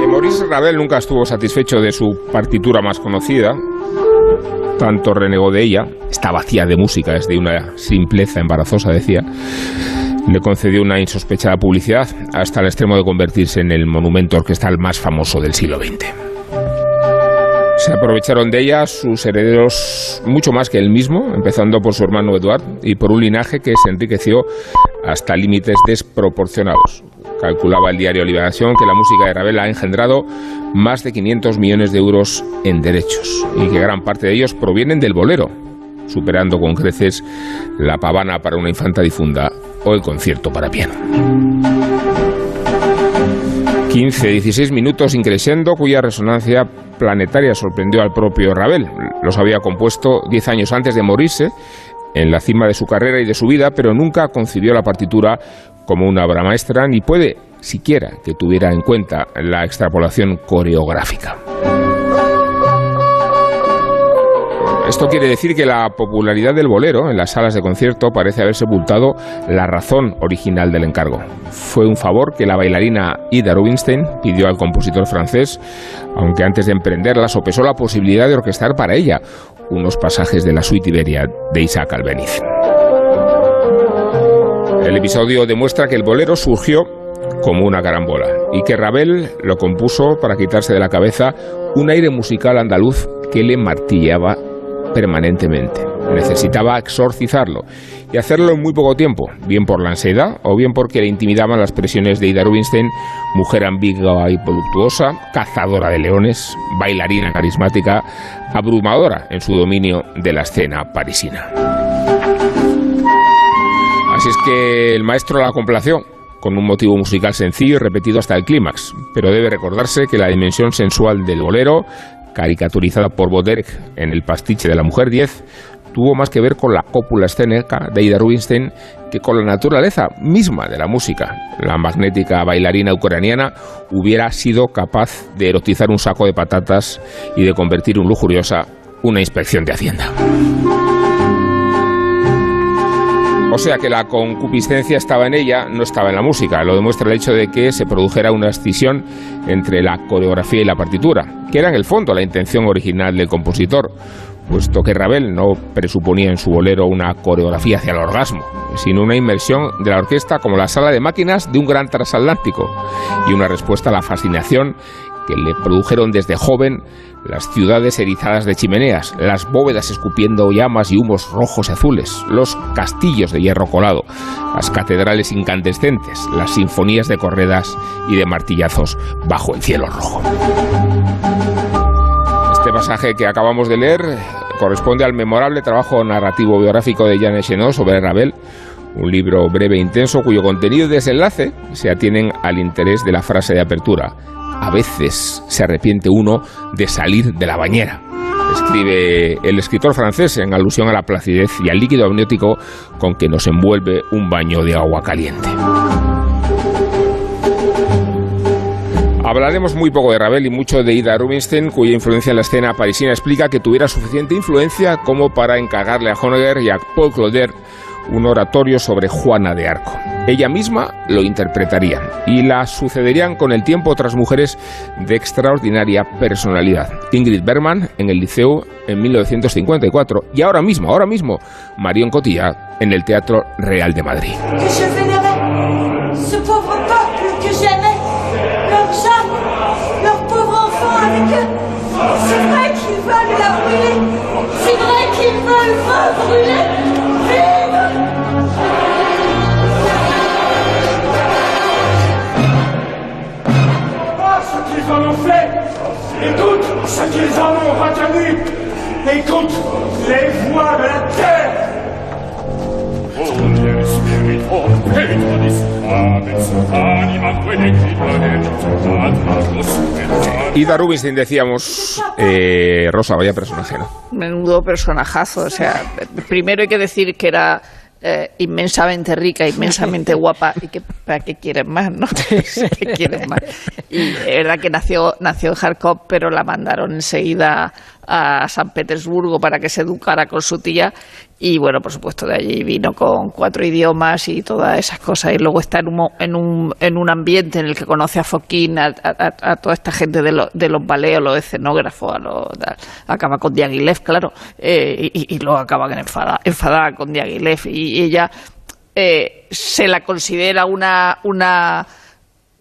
Eh, Maurice Ravel nunca estuvo satisfecho de su partitura más conocida, tanto renegó de ella, está vacía de música, es de una simpleza embarazosa, decía. Le concedió una insospechada publicidad hasta el extremo de convertirse en el monumento orquestal más famoso del siglo XX. Se aprovecharon de ella sus herederos mucho más que él mismo, empezando por su hermano Eduard y por un linaje que se enriqueció hasta límites desproporcionados. Calculaba el diario Liberación que la música de Ravel ha engendrado más de 500 millones de euros en derechos y que gran parte de ellos provienen del bolero, superando con creces la pavana para una infanta difunda o el concierto para piano. 15, 16 minutos increciendo cuya resonancia planetaria sorprendió al propio Ravel. Los había compuesto 10 años antes de morirse, en la cima de su carrera y de su vida, pero nunca concibió la partitura como una obra maestra, ni puede siquiera que tuviera en cuenta la extrapolación coreográfica. Esto quiere decir que la popularidad del bolero en las salas de concierto parece haber sepultado la razón original del encargo. Fue un favor que la bailarina Ida Rubinstein pidió al compositor francés, aunque antes de emprenderla sopesó la posibilidad de orquestar para ella unos pasajes de la suite Iberia de Isaac Albeniz. El episodio demuestra que el bolero surgió como una carambola y que Ravel lo compuso para quitarse de la cabeza un aire musical andaluz que le martillaba permanentemente. Necesitaba exorcizarlo y hacerlo en muy poco tiempo, bien por la ansiedad o bien porque le intimidaban las presiones de Ida Rubinstein, mujer ambigua y voluptuosa, cazadora de leones, bailarina carismática, abrumadora en su dominio de la escena parisina. Así es que el maestro la complació con un motivo musical sencillo y repetido hasta el clímax, pero debe recordarse que la dimensión sensual del bolero caricaturizada por Boderg en el pastiche de la Mujer 10, tuvo más que ver con la cópula escénica de Ida Rubinstein que con la naturaleza misma de la música. La magnética bailarina ucraniana hubiera sido capaz de erotizar un saco de patatas y de convertir en lujuriosa una inspección de Hacienda. O sea que la concupiscencia estaba en ella, no estaba en la música. Lo demuestra el hecho de que se produjera una escisión entre la coreografía y la partitura, que era en el fondo la intención original del compositor, puesto que Ravel no presuponía en su bolero una coreografía hacia el orgasmo, sino una inmersión de la orquesta como la sala de máquinas de un gran transatlántico y una respuesta a la fascinación que le produjeron desde joven las ciudades erizadas de chimeneas, las bóvedas escupiendo llamas y humos rojos y azules, los castillos de hierro colado, las catedrales incandescentes, las sinfonías de corredas y de martillazos bajo el cielo rojo. Este pasaje que acabamos de leer corresponde al memorable trabajo narrativo biográfico de Jean Echenot sobre Ravel, un libro breve e intenso cuyo contenido y desenlace se atienen al interés de la frase de apertura a veces se arrepiente uno de salir de la bañera. Escribe el escritor francés en alusión a la placidez y al líquido amniótico con que nos envuelve un baño de agua caliente. Hablaremos muy poco de Ravel y mucho de Ida Rubinstein, cuya influencia en la escena parisina explica que tuviera suficiente influencia como para encargarle a Honegger y a Paul Claudel un oratorio sobre Juana de Arco. Ella misma lo interpretaría y la sucederían con el tiempo otras mujeres de extraordinaria personalidad. Ingrid Berman en el Liceo en 1954 y ahora mismo, ahora mismo, Marion Cotilla en el Teatro Real de Madrid. Brûler. Brûler. Écoute ce qu'ils en ont retenu. Écoute les voix de la terre. Holy Spirit, oh Patronus, Aves, anima Ida Rubinstein, decíamos, eh, Rosa, vaya personaje, ¿no? Menudo personajazo. O sea, primero hay que decir que era eh, inmensamente rica, inmensamente guapa y que para qué quieren más, ¿no? ¿Qué quieren más? Y es verdad que nació, nació en Kharkov, pero la mandaron enseguida a San Petersburgo para que se educara con su tía. Y bueno, por supuesto de allí vino con cuatro idiomas y todas esas cosas. Y luego está en un, en un, en un ambiente en el que conoce a Foquín, a, toda esta gente de, de los baleos, los escenógrafos, a los, acaba con Diaghilev, claro, eh, y, luego acaba enfadada, enfadada con Diaghilev. Y, ella eh, se la considera una, una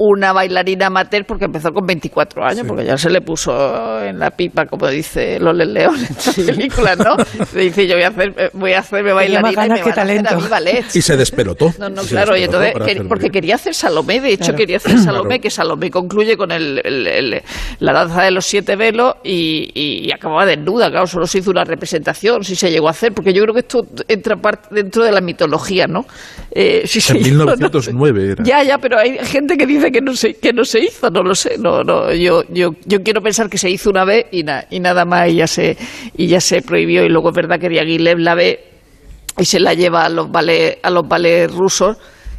una bailarina amateur porque empezó con 24 años, porque ya se le puso en la pipa, como dice Lole León en la película, ¿no? dice, yo voy a, hacer, voy a hacerme bailarina y me van talento. a hacer ballet. Y se despelotó. No, no, claro, y entonces, porque quería hacer Salomé, de hecho quería hacer Salomé, que Salomé concluye con el, la danza de los siete velos y, y, acababa desnuda, claro, solo se hizo una representación, si se llegó a hacer, porque yo creo que esto entra parte dentro de la mitología, ¿no? Eh, en 1909 era. Ya, ya, pero hay gente que dice que no se, que no se hizo, no lo sé. No, no, yo, yo, yo quiero pensar que se hizo una vez y, y nada más y ya, se, y ya se prohibió. Y luego es verdad que Diaghilev la ve y se la lleva a los ballets, a los ballets rusos.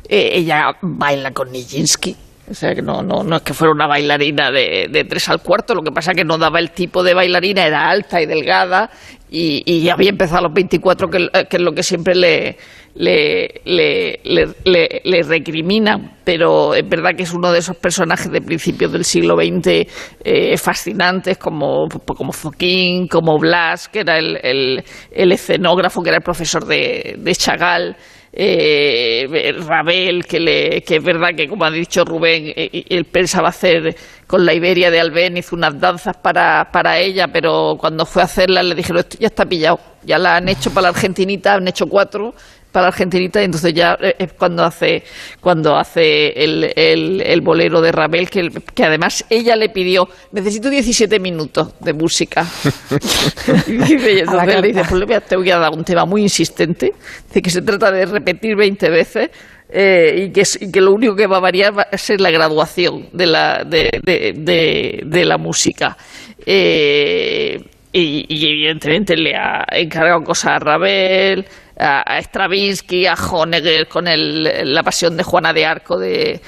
Eh, ella baila con Nijinsky. O sea, que no, no, no es que fuera una bailarina de, de tres al cuarto, lo que pasa es que no daba el tipo de bailarina, era alta y delgada y, y había empezado a los 24, que, que es lo que siempre le, le, le, le, le, recrimina, pero es verdad que es uno de esos personajes de principios del siglo XX eh, fascinantes, como, como Foquín, como Blas, que era el, el, el, escenógrafo, que era el profesor de, de Chagall. Eh, Rabel, que, le, que es verdad que, como ha dicho Rubén, eh, él pensaba hacer con la Iberia de Albéniz unas danzas para, para ella, pero cuando fue a hacerlas le dijeron, esto ya está pillado, ya la han hecho para la Argentinita, han hecho cuatro, para Argentinita y entonces ya eh, es cuando hace cuando hace el, el, bolero de Rabel que, que, además ella le pidió necesito 17 minutos de música y entonces le dice pues te voy a dar un tema muy insistente de que se trata de repetir 20 veces eh, y, que, y que lo único que va a variar va a ser la graduación de la, de, de, de, la música eh, y, y, evidentemente le ha encargado cosas a Ravel a, Stravinsky, a Honegger con el, la pasión de Juana de Arco, de,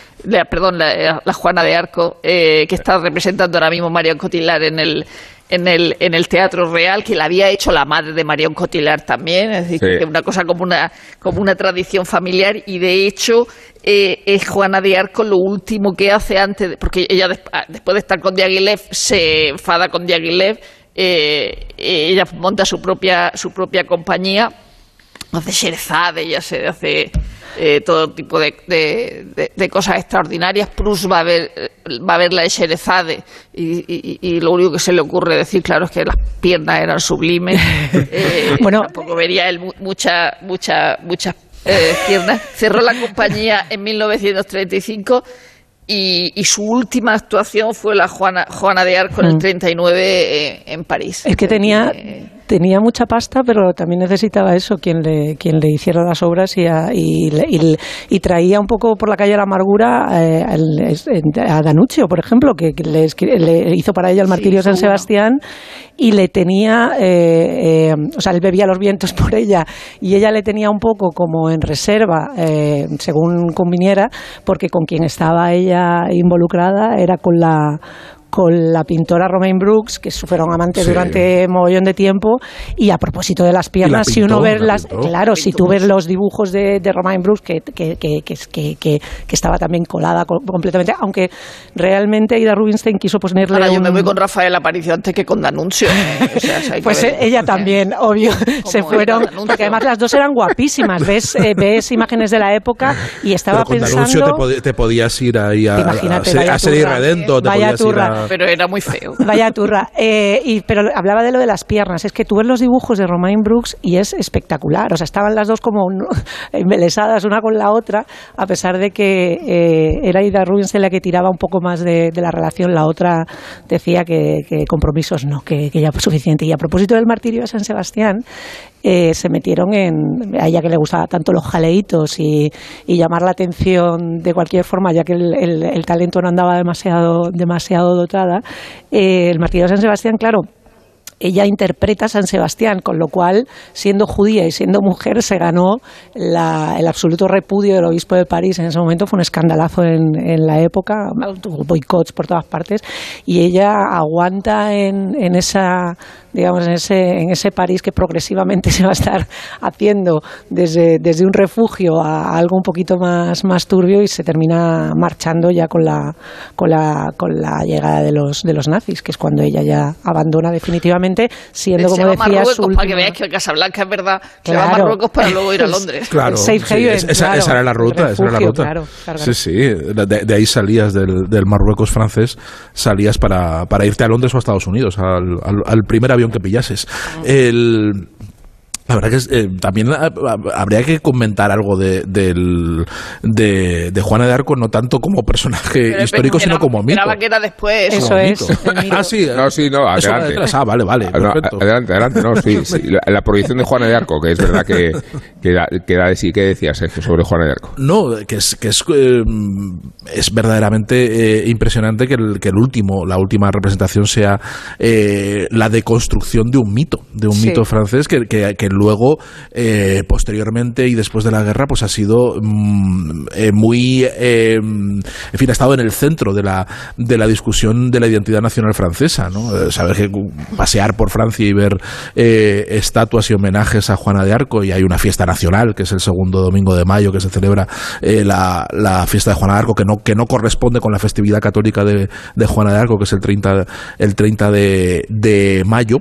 perdón, la, Juana de Arco, eh, que está representando ahora mismo Marion Cotillard en el, en el, en el Teatro Real, que la había hecho la madre de Marion Cotillard también, es decir, que una cosa como una, como una tradición familiar y de hecho eh, es Juana de Arco lo último que hace antes, porque ella después de estar con Diaghilev se enfada con Diaghilev, eh, ella monta su propia, su propia compañía hace Sherezade, ya se hace eh, todo tipo de, de, cosas extraordinarias. Prus va a ver, va a ver la de Sherezade y, y, lo único que se le ocurre decir, claro, es que las piernas eran sublimes. Eh, bueno, tampoco vería él muchas mucha, muchas eh, piernas. Cerró la compañía en 1935 y, y, su última actuación fue la Juana, Juana de Arco en el 39 mm. en París. Es que tenía tenía mucha pasta, pero también necesitaba eso, quien le, quien le hiciera las obras y, y, traía un poco por la calle la amargura eh, a Danuccio, por ejemplo, que, le, hizo para ella el martirio de San Sebastián y le tenía, eh, eh, o sea, él bebía los vientos por ella y ella le tenía un poco como en reserva, según conviniera, porque con quien estaba ella involucrada era con la con la pintora Romaine Brooks, que fueron amantes durante mogollón de tiempo, y a propósito de las piernas, si uno ve las, claro, si tú ves los dibujos de, de Romain Brooks, que, que, que, que, estaba también colada completamente, aunque realmente Ida Rubinstein quiso ponerle Ahora yo me voy con Rafael Aparicio antes que con Danuncio. pues ella también, obvio, se fueron, porque además las dos eran guapísimas, ves, eh, ves imágenes de la época y estaba Pero con pensando... Danuncio te, podías ir ahí a, a, a, a, Redento, te podías ir pero era muy feo. Vaya turra. Eh, y, pero hablaba de lo de las piernas. Es que tú ves los dibujos de Romain Brooks y es espectacular. O sea, estaban las dos como un- embelesadas una con la otra, a pesar de que eh, era Ida Rubinstein la que tiraba un poco más de, de la relación. La otra decía que, que compromisos no, que, que ya fue suficiente. Y a propósito del martirio de San Sebastián, eh, se metieron en, a ella que le gustaba tanto los jaleitos y, llamar la atención de cualquier forma, ya que el, talento no andaba demasiado, demasiado dotada, eh, el martirio de San Sebastián, claro, ella interpreta a San Sebastián, con lo cual, siendo judía y siendo mujer, se ganó la- el absoluto repudio del obispo de París. En ese momento fue un escandalazo en, en la época, tuvo boicots por todas partes, y ella aguanta en, esa digamos en ese, en ese París que progresivamente se va a estar haciendo desde, un refugio a, algo un poquito más, más turbio y se termina marchando ya con la, con la, con la llegada de los, de los nazis, que es cuando ella ya abandona definitivamente, siendo se como va a decía Marruecos su para que última- veáis que el Casablanca es verdad. Se va a. Marruecos para luego ir a Londres. Claro, Safe sí, haven, es- esa, claro, esa era la ruta, esa era la refugio, ruta. claro, claro, Sí, sí, de, de ahí salías del, del Marruecos francés, salías para, para irte a Londres o a Estados Unidos, al, al- al primer avión que pillases. El, la verdad que es, eh, también ha- ha- habría que comentar algo de, del, de, de Juana de Arco, no tanto como personaje Pero histórico, sino como mito. Esperaba que era después. Eso Como es. Ah, sí, No, sí, no, adelante. detrás. Ah, vale, vale, Ah, no, adelante, adelante, no, sí, sí. La, la proyección de Juana de Arco, que es verdad que, que, da, que da de sí. ¿Qué decías, Sergio, sobre Juana de Arco? No, que es, que es, eh, es verdaderamente eh, impresionante que el, que el último, la última representación sea eh, la deconstrucción de un mito, de un Sí. mito francés que, que, que luego, eh, posteriormente y después de la guerra, pues ha sido mm, eh, muy, eh, en fin, ha estado en el centro de la, de la discusión de la identidad nacional francesa, Saber que pasear por Francia y ver estatuas y homenajes a Juana de Arco y hay una fiesta nacional que es el segundo domingo de mayo que se celebra la, fiesta de Juana de Arco que no, que no corresponde con la festividad católica de, de Juana de Arco que es el 30, el 30 de, de mayo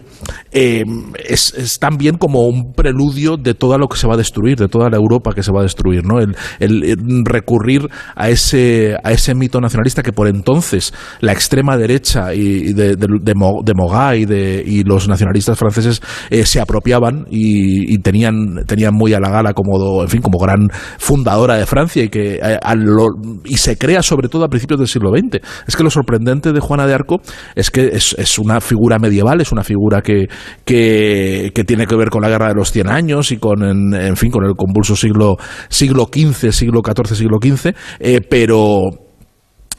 es, es también como un preludio de todo lo que se va a destruir de toda la Europa que se va a destruir ¿no? el, el recurrir a ese, a ese mito nacionalista que por entonces la extrema derecha y, de, de, de de y, de, y los nacionalistas franceses eh, se apropiaban y, tenían, tenían muy a la gala como, en fin, como gran fundadora de Francia y que eh, a lo- y se crea sobre todo a principios del siglo XX. Es que lo sorprendente de Juana de Arco es que es, es una figura medieval, es una figura que, que, que tiene que ver con la guerra los 100 años y con, en, en fin, con el convulso siglo, siglo XV, siglo XIV, siglo XV, eh, pero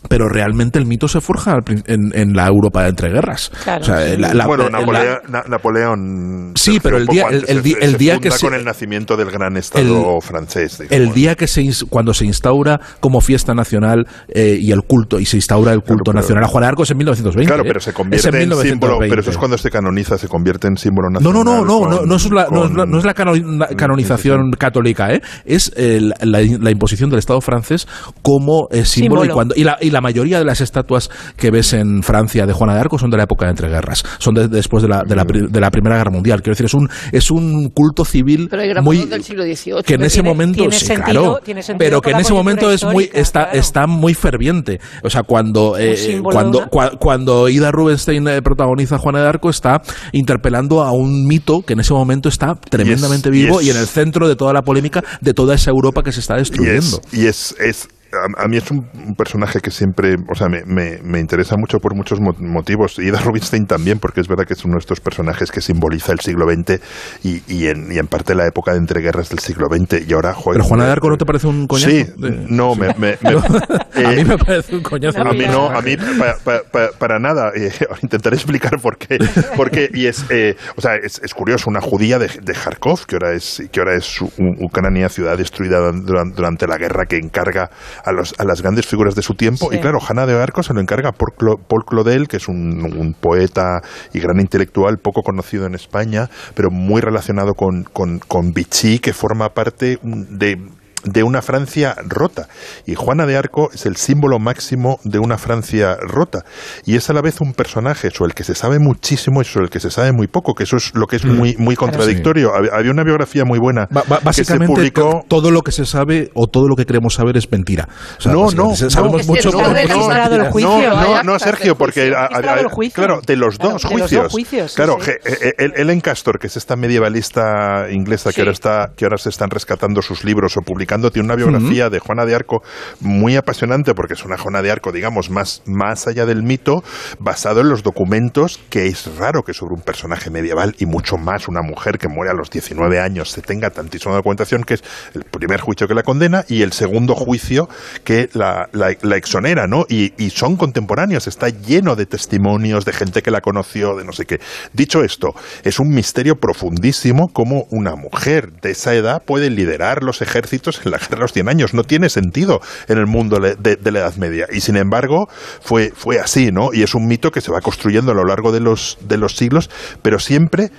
pero realmente el mito se forja en, en la Europa de entreguerras. Claro. O sea, la- la- bueno, la- Napoleón, Na- Napoleón Sí, pero el día- el- el el se día que se- con el nacimiento del gran estado francés. digamos. el día que se cuando se instaura como fiesta nacional eh, y el culto y se instaura el culto pero- nacional a Juana de Arco es en 1920 Claro, ¿eh? pero se convierte en en, símbolo. 1920. Pero eso es cuando se canoniza, se convierte en símbolo nacional. no, no, no, no, con- no es la, no es la- con- no es la cano- la canonización católica, ¿eh? es el- la, la imposición del Estado francés como eh, símbolo, Símbolo. Y, cuando, y, la, y la mayoría de las estatuas que ves en Francia de Juana de Arco son de la época de entreguerras, son de- después de la, de, la, pri- de la Primera Guerra Mundial. Quiero decir, es un, es un culto civil Pero muy del siglo XVIII. que en ese tiene- momento tiene sí, sentido- claro, pero que en ese momento es muy está claro. está muy ferviente o sea cuando eh, cuando cua- cuando Ida Rubinstein eh, protagoniza Juana de Arco está interpelando a un mito que en ese momento está tremendamente vivo y, en el centro de toda la polémica de toda esa Europa que se está destruyendo es, y es, es a, a mí es un, un personaje que siempre, o sea, me, me, me interesa mucho por muchos mo- motivos. Y Ida Rubinstein también, porque es verdad que es uno de estos personajes que simboliza el siglo XX y, y, en, y en parte la época de entreguerras del siglo XX. Y ahora, joder, pero Juana de Arco no te parece un coñazo Sí, De- no, me, me- me- a eh, mí me parece un coñazo A mí no, a mí pa- pa- pa- para nada. Eh, intentaré explicar por qué. Porque, y es, eh, o sea, es, es curioso, una judía de, de Kharkov, que ahora es, que ahora es Ucrania, ciudad destruida duran- durante, la guerra, que encarga a, los, a las grandes figuras de su tiempo. Sí. Y claro, Hanna de Arco se lo encarga por Clo- Paul Claudel, que es un, un poeta y gran intelectual poco conocido en España, pero muy relacionado con, con, con Vichy, que forma parte de de una Francia rota. Y Juana de Arco es el símbolo máximo de una Francia rota. Y es a la vez un personaje sobre el que se sabe muchísimo y sobre el que se sabe muy poco, que eso es lo que es muy, muy contradictorio. Había- Había una biografía muy buena Ba- ba- que se básicamente publicó. to- todo lo que se sabe o todo lo que queremos saber es mentira. O sea, no, no, básicamente se- sabemos no, mucho no, pero no. No, no, no, Sergio, porque a- a- a- juicio. claro, de los Claro, dos los dos juicios. sí, claro, sí. eh, eh, Ellen Castor, que es esta medievalista inglesa que Sí. ahora está, que ahora se están rescatando sus libros o publicando, tiene una biografía de Juana de Arco muy apasionante porque es una Juana de Arco, digamos, más, más allá del mito, basado en los documentos que es raro que sobre un personaje medieval y mucho más una mujer que muere a los 19 años se tenga tantísima documentación que es el primer juicio que la condena y el segundo juicio que la, la- la exonera, ¿no? Y, y son contemporáneos, está lleno de testimonios de gente que la conoció, de no sé qué. Dicho esto, es un misterio profundísimo cómo una mujer de esa edad puede liderar los ejércitos la guerra de los 100 años. No tiene sentido en el mundo de, de la Edad Media. Y sin embargo, fue, fue así, ¿no? Y es un mito que se va construyendo a lo largo de los, de los siglos, pero siempre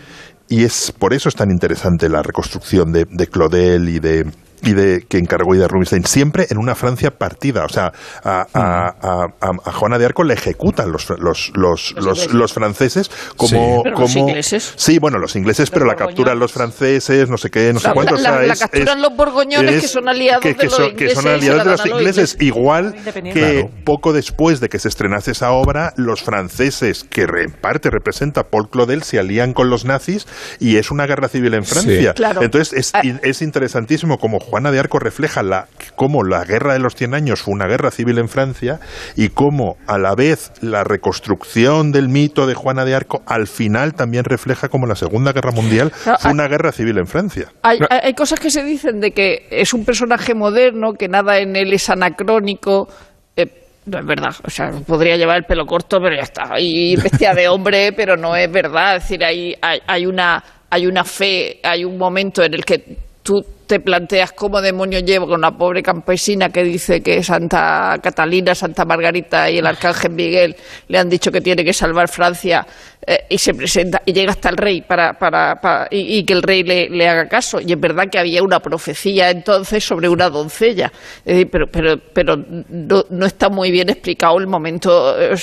y es por eso es tan interesante la reconstrucción de, de Claudel y de y de que encargó Ida Rubinstein siempre en una Francia partida o sea a, a- a- a- a Juana de Arco le ejecutan los los los, los, los franceses como Sí. Pero los como ingleses. sí bueno los ingleses pero la capturan los franceses no sé qué no sé La- cuánto o la- sea, la es- capturan es- los borgoñones, es- que son aliados de los son, que ingleses son y se aliados de los ingleses igual que Claro. poco después de que se estrenase esa obra, los franceses, que re- en parte representa Paul Claudel, se alían con los nazis y es una guerra civil en Francia. Sí. Claro. Entonces es, Ah. in- es interesantísimo como Juana de Arco refleja la, cómo la guerra de los 100 años fue una guerra civil en Francia y cómo a la vez la reconstrucción del mito de Juana de Arco al final también refleja cómo la Segunda Guerra Mundial fue una guerra civil en Francia. Hay, hay- hay cosas que se dicen de que es un personaje moderno, que nada en él es anacrónico. Eh, no es verdad. O sea, podría llevar el pelo corto, pero ya está. Y bestia de hombre, pero no es verdad. Es decir, hay, hay, hay una, hay una fe, hay un momento en el que tú te planteas cómo demonios lleva con una pobre campesina que dice que Santa Catalina, Santa Margarita y el Arcángel Miguel le han dicho que tiene que salvar Francia eh, y se presenta y llega hasta el rey para, para, y, que el rey le, haga caso. Y es verdad que había una profecía entonces sobre una doncella, decir, pero, pero, pero no, no está muy bien explicado el momento, eh,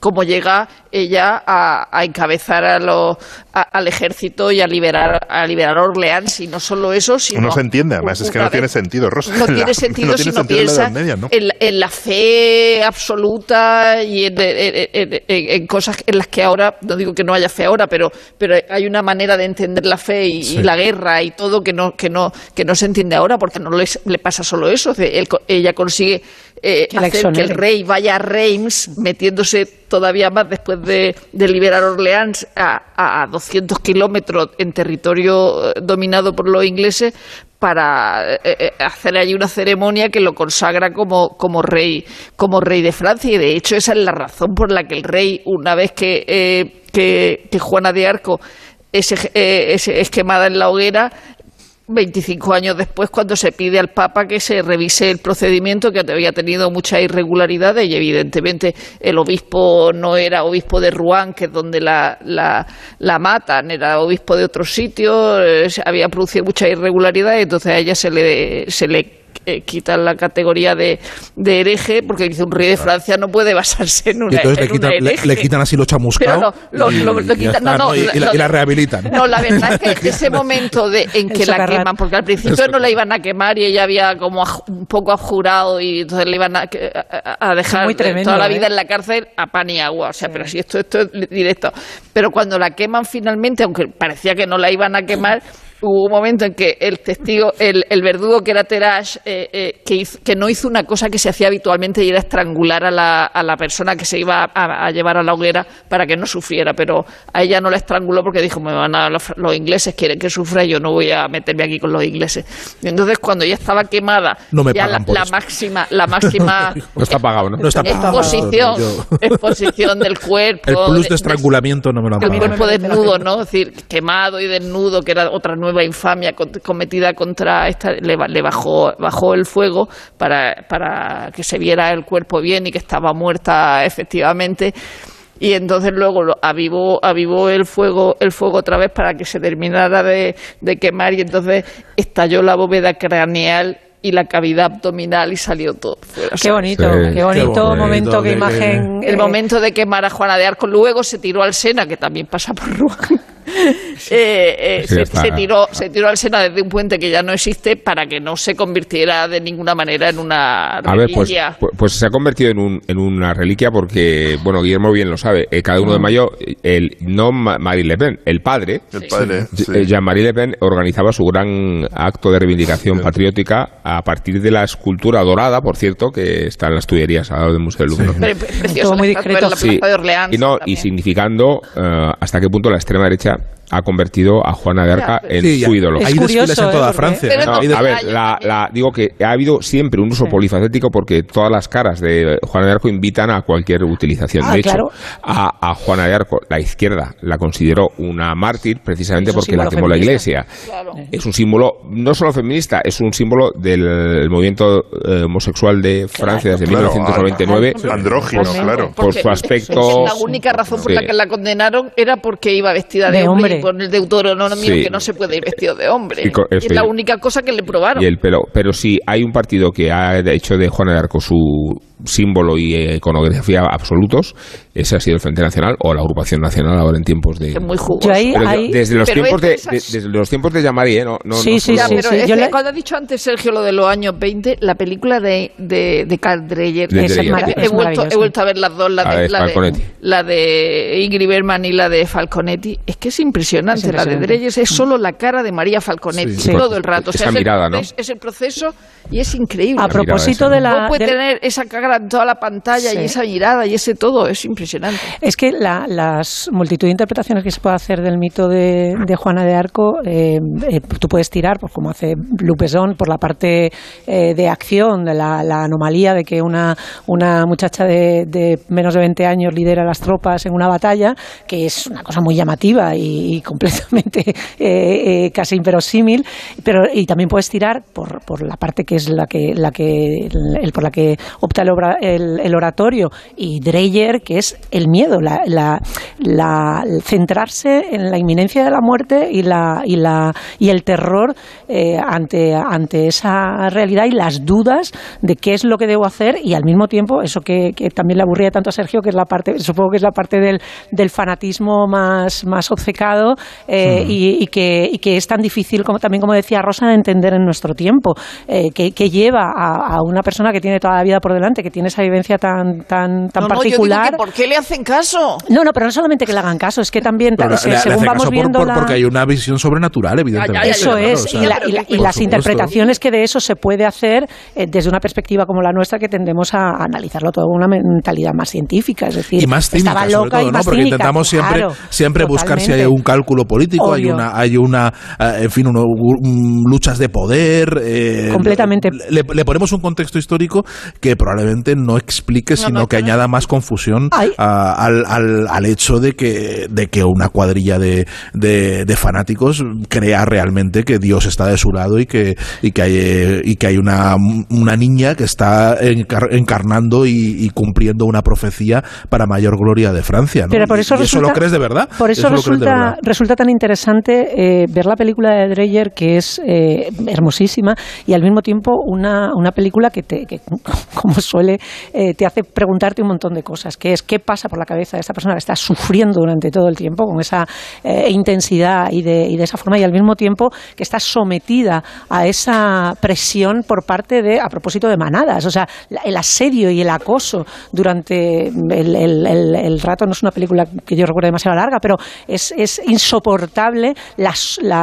cómo llega ella a, a encabezar a los, al ejército y a liberar, a liberar Orleans. Y no solo eso, sino entiende, además es que no tiene sentido, Rosa. no tiene sentido no tiene si no sentido en la Edad piensas Media, ¿no? en, la- en la fe absoluta y en, en- en- en- en cosas en las que ahora, no digo que no haya fe ahora, pero, pero hay una manera de entender la fe y, y la guerra y todo que no, que no, que no se entiende ahora porque no les- le pasa solo eso. Él co- ella consigue eh, Que hacer que el rey vaya a Reims metiéndose todavía más después de, de liberar Orleans a, a 200 kilómetros en territorio eh, dominado por los ingleses para eh, eh, hacer allí una ceremonia que lo consagra como, como rey como rey de Francia. Y de hecho esa es la razón por la que el rey una vez que, eh, que, que Juana de Arco es, eh, es- es quemada en la hoguera 25 años después, cuando se pide al Papa que se revise el procedimiento, que había tenido muchas irregularidades y evidentemente el obispo no era obispo de Rouen, que es donde la, la, matan, era obispo de otro sitio, eh, había producido muchas irregularidades, entonces a ella se le, se le eh, quitan la categoría de, de hereje, porque dice un rey de Francia no puede basarse en Y una, entonces le en una quitan, le, hereje. le quitan así lo chamuscado no, y, y Y, y la, y rehabilitan. No, la verdad es que ese momento de, en que la queman, porque al principio no la iban a quemar y ella había como un poco abjurado y entonces le iban a, que- a- dejar tremendo, toda la ¿eh? vida en la cárcel a pan y agua. O sea, pero si esto, esto es directo. Pero cuando la queman finalmente, aunque parecía que no la iban a quemar, hubo un momento en que el testigo, el, el verdugo que era Terash, eh, eh, que, hizo- que no hizo una cosa que se hacía habitualmente y era estrangular a la, a la persona que se iba a, a llevar a la hoguera para que no sufriera, pero a ella no la estranguló porque dijo, me van a, los, los ingleses quieren que sufra y yo no voy a meterme aquí con los ingleses. Y entonces cuando ya estaba quemada, No me ya la, máxima, la máxima No está pagado, ¿no? No está pagado. exposición, exposición del cuerpo. El plus de- de estrangulamiento no me lo han el pagado. cuerpo desnudo, ¿no? Es decir, quemado y desnudo, que era otra nueva infamia con- cometida contra esta, le, ba- le bajó, bajó el fuego para, para que se viera el cuerpo bien y que estaba muerta efectivamente. Y entonces luego lo- avivó, avivó el fuego, el fuego otra vez para que se terminara de, de quemar y entonces estalló la bóveda craneal y la cavidad abdominal y salió todo fuera. Qué bonito, Sí. qué bonito, Qué bonito, momento, qué qué- imagen. El eh, momento de quemar a Juana de Arco, luego se tiró al Sena, que también pasa por Rouen. Eh, eh, Sí, se, tiró, se tiró al Sena desde un puente que ya no existe para que no se convirtiera de ninguna manera en una A ver, pues, reliquia. pues, pues se ha convertido en, un, en una reliquia porque, bueno, Guillermo bien lo sabe, eh, cada uno de mayo, eh, el, no Ma- Marine Le Pen, el padre, El padre, sí. Jean-Marie Le Pen, organizaba su gran acto de reivindicación patriótica a partir de la escultura dorada, por cierto, que está en las Tullerías al lado del Museo del Louvre. Pre- pre- preciosa Todo muy discreto. en la de Orleans. y, no, y significando eh, hasta qué punto la extrema derecha Yeah. Ha convertido a Juana de Arca en Sí, su ídolo. Es Hay desfiles en ¿eh? toda Francia. A ver, la, la- digo que ha habido siempre un uso Sí. polifacético porque todas las caras de Juana de Arco invitan a cualquier utilización. Ah, de hecho, claro. a, a Juana de Arco, la izquierda la consideró una mártir precisamente porque la quemó la iglesia. Claro. Es un símbolo no solo feminista, es un símbolo del movimiento eh, homosexual de Francia desde Claro, 1999. Andrógino, claro. por su aspecto- la única razón por la que la condenaron era porque iba vestida de, De hombre, hombre. con el deuteronomio Sí. que no se puede ir vestido de hombre. Y co- Y eso es la única cosa que le probaron. Y el pelo. Pero si hay un partido que ha hecho de Juana de Arco su símbolo y iconografía absolutos, ese ha sido el Frente Nacional o la Agrupación Nacional ahora en tiempos de... es muy ahí- Pero ahí- desde los Pero tiempos de, es de de- esas- desde los tiempos de Yamari, ¿eh? No, no, Sí, no sí, Ya, solo- pero sí, es yo le- cuando ha dicho antes Sergio lo de los años 20, la película de, de, de Carl Dreyer, De he, Dreyer, he es vuelto, he vuelto a ver las dos, la de, de la, de, la de Ingrid Bergman y la de Falconetti. Es que es impresionante, Es la de. Dreyer es solo la cara de María Falconetti Sí. todo el rato. Esa es, mirada, el, ¿no? proceso- es el proceso y es increíble. A propósito esa, de ¿no? la. ¿Cómo puede tener esa cara en toda la pantalla Sí. y esa mirada y ese todo? Es impresionante. Es que la- las multitud de interpretaciones que se puede hacer del mito de, de Juana de Arco, eh, eh, tú puedes tirar, pues como hace Lupezón, por la parte eh, de acción, de la, la anomalía de que una, una muchacha de, de menos de 20 años lidera las tropas en una batalla, que es una cosa muy llamativa y, y completamente eh, eh, casi inverosímil, pero y también puedes tirar por, por la parte que es la que, la que el, por la que opta el, obra- el- el oratorio y Dreyer, que es el miedo, la, la- la- centrarse en la inminencia de la muerte y la y la y el terror eh, ante ante esa realidad y las dudas de qué es lo que debo hacer y al mismo tiempo eso que, que también le aburría tanto a Sergio que es la parte supongo que es la parte del, del fanatismo más más obcecado eh, y, y que y que es tan difícil como también como decía Rosa de entender en nuestro tiempo eh, que, que lleva a, a una persona que tiene toda la vida por delante que tiene esa vivencia tan tan tan No, no, yo digo particular que ¿Por qué le hacen caso? no, no, pero no solamente que le hagan caso, es que también, Pero se- le- le según hace vamos por- viendo por- la... porque hay una visión sobrenatural, evidentemente. Eso claro, es, o sea, y, la- y la- y las supuesto. interpretaciones que de eso se puede hacer eh, desde una perspectiva como la nuestra, que tendemos a analizarlo todo con una mentalidad más científica, es decir, y más cínica, estaba sobre loca todo, y ¿no? más Porque cínica, intentamos siempre, claro, siempre buscar si hay un cálculo político, hay una, hay una, eh, en fin, uno- un- luchas de poder. eh, Completamente. Le, le ponemos un contexto histórico que probablemente no explique, sino no, que añada más confusión Ay. a- al, al, al hecho de que, de que una cuadrilla de, de, de fanáticos crea realmente que Dios está de su lado y que, y que hay, y que hay una, una niña que está encar- encarnando y, y cumpliendo una profecía para mayor gloria de Francia. ¿no? Pero por eso ¿Y eso resulta- lo crees de verdad? Por eso, resulta, resulta tan interesante eh, ver la película de Dreyer, que es eh, hermosísima, y al mismo tiempo una, una película que, te, que, como suele, eh, te hace preguntarte un montón de cosas, que es qué pasa por la cabeza de esta persona que está sufriendo durante todo el tiempo con esa eh, intensidad y de, y de esa forma, y al mismo tiempo que está sometida a esa presión por parte de, a propósito de manadas, o sea, el asedio y el acoso durante el, el- rato, no es una película que yo recuerdo demasiado larga, pero es, es insoportable la,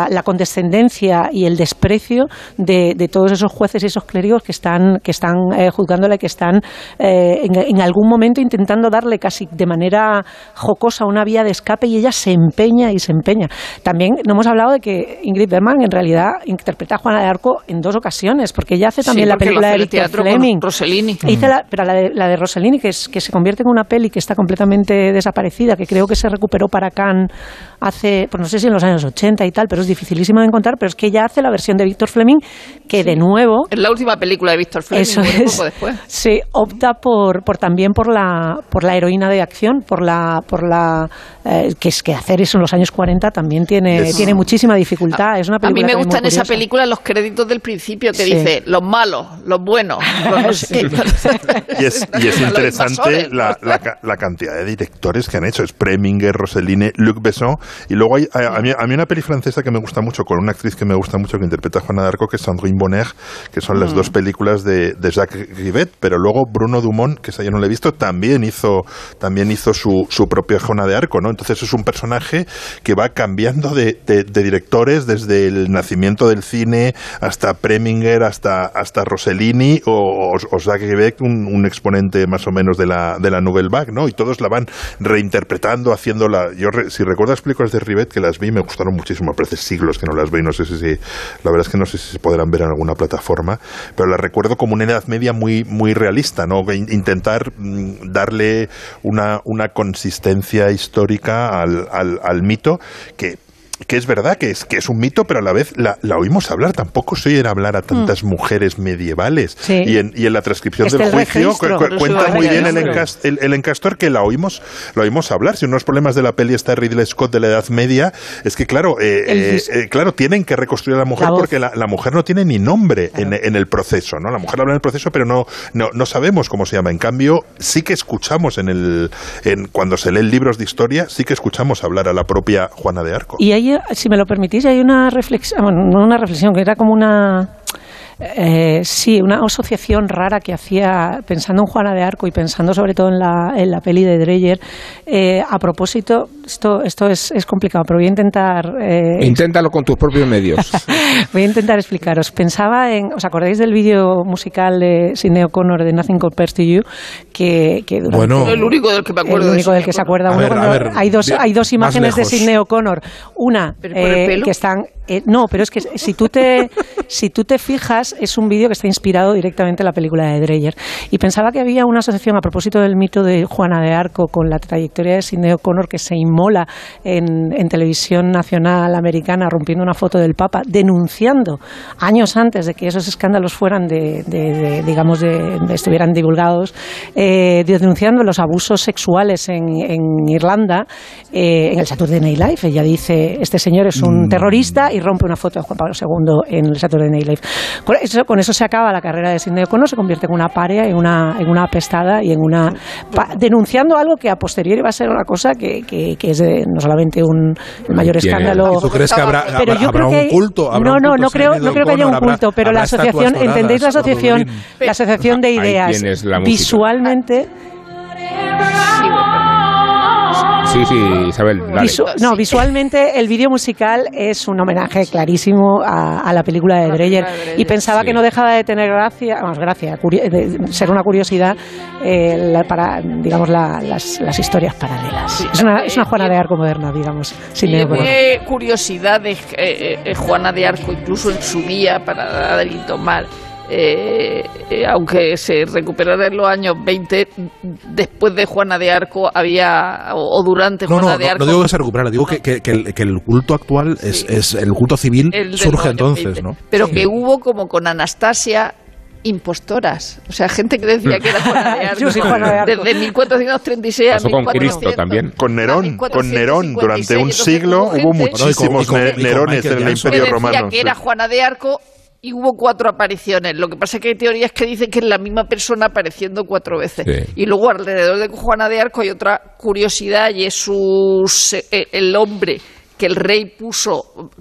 la condescendencia y el desprecio de, de todos esos jueces y esos clérigos que están, que están eh, juzgándola y que están eh, en, en algún momento intentando darle casi de manera jocosa una vía de escape y ella se empeña y se empeña. También no hemos hablado de que Ingrid Bergman en realidad interpreta a Juana de Arco en dos ocasiones, porque ella hace también Sí, la película de Victor Fleming. Rossellini. E hice la, pero la de, la de Rossellini, que, es, que se convierte en una peli que está completamente desaparecida, que creo que se recuperó para Cannes hace, pues no sé si en los años 80 y tal, pero es dificilísimo de encontrar, pero es que ella hace la versión de Victor Fleming, que de nuevo... Es la última película de Víctor Fleming, Eso es. poco después. Sí, opta por, por también por la, por la heroína de acción, por la, por la eh, que es que hacer eso en los años 40 también tiene, tiene muchísima dificultad. Es una A mí película me gustan en esa película los créditos del principio que Sí. dice los malos, los buenos, los. Y es, y es interesante la cantidad de directores que han hecho. Es Preminger, Roseline, Luc Besson. Y luego hay a, a mí, a mí una peli francesa que me gusta mucho, con una actriz que me gusta mucho, que interpreta a Juana d'Arco, que es Sandrine Bonner, que son las Mm. dos películas de, de Jacques Rivet. Pero luego Bruno Dumont, que yo no la he visto, también hizo, también hizo su, su propia Juana de Arco. ¿no? Entonces es un personaje que va cambiando de, directores desde el nacimiento del cine hasta Preminger, hasta, hasta Rossellini o, o un, exponente más o menos de la, de la Nouvelle Vague, ¿no? Y todos la van reinterpretando, haciéndola. Yo, re- si recuerdas películas de Rivet que las vi, me gustaron muchísimo, pero hace siglos que no las veo y no sé si, la verdad es que no sé si se podrán ver en alguna plataforma, pero las recuerdo como una edad media muy, muy realista, ¿no? In- Intentar mm, darle una, una consistencia histórica al, al mito que que es verdad que es, que es un mito, pero a la vez la, la oímos hablar. Tampoco se oyen hablar a tantas mujeres medievales. Sí. Y, en, y en la transcripción del el juicio registro, cu- cu- pero cuenta muy bien el, registro. encas- el, el encastor que la oímos, la oímos hablar. Si uno de los problemas de la peli está Ridley Scott de la Edad Media, es que claro, eh, eh, eh, claro, tienen que reconstruir a la mujer La porque la, la mujer no tiene ni nombre en, en el proceso, ¿no? La mujer habla en el proceso, pero no, no, no sabemos cómo se llama. En cambio, sí que escuchamos en el, en, cuando se leen libros de historia, sí que escuchamos hablar a la propia Juana de Arco. Y si me lo permitís, hay una reflexión, bueno, no una reflexión, que era como una... eh, sí, una asociación rara que hacía, pensando en Juana de Arco y pensando sobre todo en la, en la peli de Dreyer, eh, a propósito, esto, esto es, es complicado, pero voy a intentar eh, Inténtalo con tus propios medios. Voy a intentar explicaros. Pensaba en, ¿os acordáis del vídeo musical de Sidney O'Connor de Nothing Compares to You? Que, que durante- Bueno. el único del que me acuerdo. el de único del que se acuerda A uno ver, ver, hay dos hay dos imágenes de. Sidney O'Connor una ¿Pero por el eh, que están eh, no pero es que si tú te si tú te fijas es un vídeo que está inspirado directamente en la película de Dreyer. Y pensaba que había una asociación a propósito del mito de Juana de Arco con la trayectoria de Sidney O'Connor que se inmola en, en televisión nacional americana rompiendo una foto del Papa denunciando años antes de que esos escándalos fueran de, de- de, digamos de, de- estuvieran divulgados eh, denunciando los abusos sexuales en, en Irlanda eh, en el Saturday Night Live. Ella dice este señor es un terrorista y rompe una foto de Juan Pablo II en el Saturday Night Live eso, con eso se acaba la carrera de Sidney O'Connor se convierte en una paria en una, en una apestada y en una pa- denunciando algo que a posteriori va a ser una cosa que, que, que es de- no solamente un mayor escándalo. ¿Y tú crees que habrá, pero habrá- yo habrá creo que un hay- culto? ¿Habrá no un no culto no creo Sidney no creo que haya un culto pero ¿Habrá la asociación entendéis la asociación la asociación de ideas. la visualmente. Sí, sí, Isabel, dale. Visu- no, visualmente el vídeo musical es un homenaje clarísimo a, a la película de Dreyer y pensaba Sí. que no dejaba de tener gracia, vamos, gracia, de ser una curiosidad eh, la- para, digamos, la- las, las historias paralelas. es, una, es una Juana de Arco moderna, digamos, sin tiene curiosidades eh, eh, Juana de Arco, incluso en su día para dar y tomar. Eh, eh, aunque se recuperara en los años 20, después de Juana de Arco había, o, o durante No, Juana no, de no, Arco. no digo que se recuperara, digo que, que- que el, que el culto actual es, es el culto civil el surge entonces, 20. ¿no? Pero que hubo como con Anastasia impostoras, o sea, gente que decía que era Juana de Arco. Yo soy Juana de Arco. Desde 1436 Pasó a con 1400. Cristo también. Con Nerón, con Nerón, durante un siglo hubo muchísimos con- con Nerones en el Imperio decía Romano. que era Juana de Arco y hubo cuatro apariciones. Lo que pasa es que hay teorías que dicen que es la misma persona apareciendo cuatro veces. Sí. Y luego alrededor de Juana de Arco hay otra curiosidad y es su, eh, el hombre que el rey puso,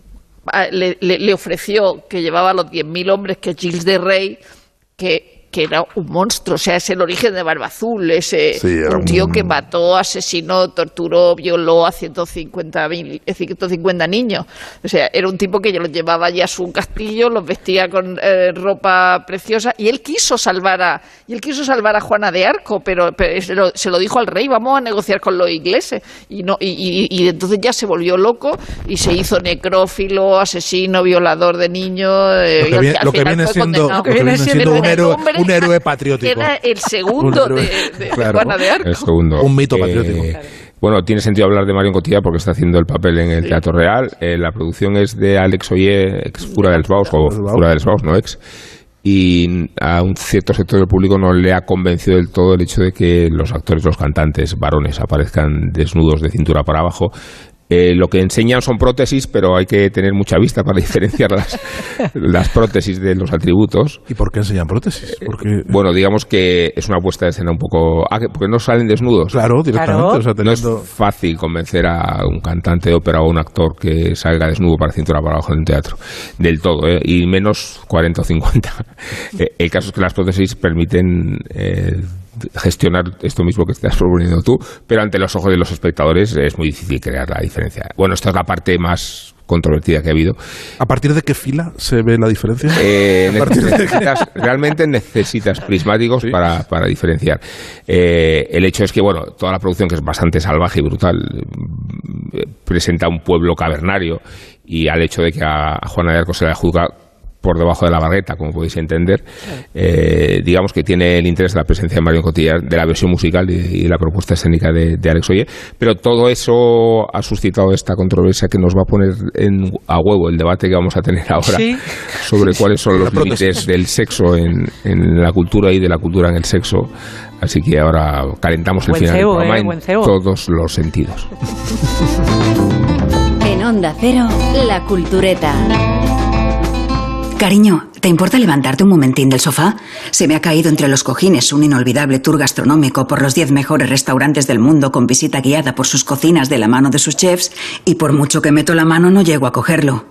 a- le, le- le ofreció, que llevaba los 10.000 hombres, que es Gilles de Rey, que era un monstruo, o sea, es el origen de Barba Azul, ese Sí, era un tío que mató, asesinó, torturó, violó a 150, mil- 150 niños. O sea, era un tipo que ya los llevaba ya a su castillo, los vestía con eh, ropa preciosa y él quiso salvar a y él quiso salvar a Juana de Arco, pero, pero se, lo, se lo dijo al rey, vamos a negociar con los ingleses y no y, y- y entonces ya se volvió loco y se hizo necrófilo, asesino, violador de niños. eh, Lo que viene, lo que siendo, un héroe, un héroe patriótico. Era el segundo de, de- de claro. Juana de Arco. El segundo. Un mito Eh, patriótico. Bueno, tiene sentido hablar de Marion Cotillard porque está haciendo el papel en el Teatro Real. Eh, la producción es de Alex Oye, ex Fura del Baus, o Fura del Baus, no ex. y a un cierto sector del público no le ha convencido del todo el hecho de que los actores, los cantantes varones aparezcan desnudos de cintura para abajo eh, lo que enseñan son prótesis, pero hay que tener mucha vista para diferenciar las, las prótesis de los atributos. ¿Y por qué enseñan prótesis? Porque... bueno, digamos que es una puesta de escena un poco... Ah, porque no salen desnudos. Claro, directamente. No es fácil convencer a un cantante de ópera o un actor que salga desnudo para cintura para abajo en un teatro. Del todo, ¿eh? y menos 40 o 50. Eh, el caso es que las prótesis permiten gestionar esto mismo que estás proponiendo tú, pero ante los ojos de los espectadores es muy difícil crear la diferencia. Bueno, esta es la parte más controvertida que ha habido. ¿A partir de qué fila se ve la diferencia? Eh, realmente necesitas prismáticos para, para, diferenciar. Eh, el hecho es que, bueno, toda la producción, que es bastante salvaje y brutal, eh, presenta un pueblo cavernario y al hecho de que a, Juana de Arco se la juzga por debajo de la barreta, como podéis entender. Eh, digamos que tiene el interés de la presencia de Mario Cotillar, de la versión musical y, la propuesta escénica de, Alex Oye, pero todo eso ha suscitado esta controversia que nos va a poner a huevo el debate que vamos a tener ahora sobre cuáles son los límites del sexo en, la cultura y de la cultura en el sexo. Así que ahora calentamos el final del programa eh, en todos los sentidos. En Onda Cero, La Cultureta. Cariño, ¿te importa levantarte un momentín del sofá? Se me ha caído entre los cojines un inolvidable tour gastronómico por los 10 mejores restaurantes del mundo con visita guiada por sus cocinas de la mano de sus chefs y por mucho que meto la mano no llego a cogerlo.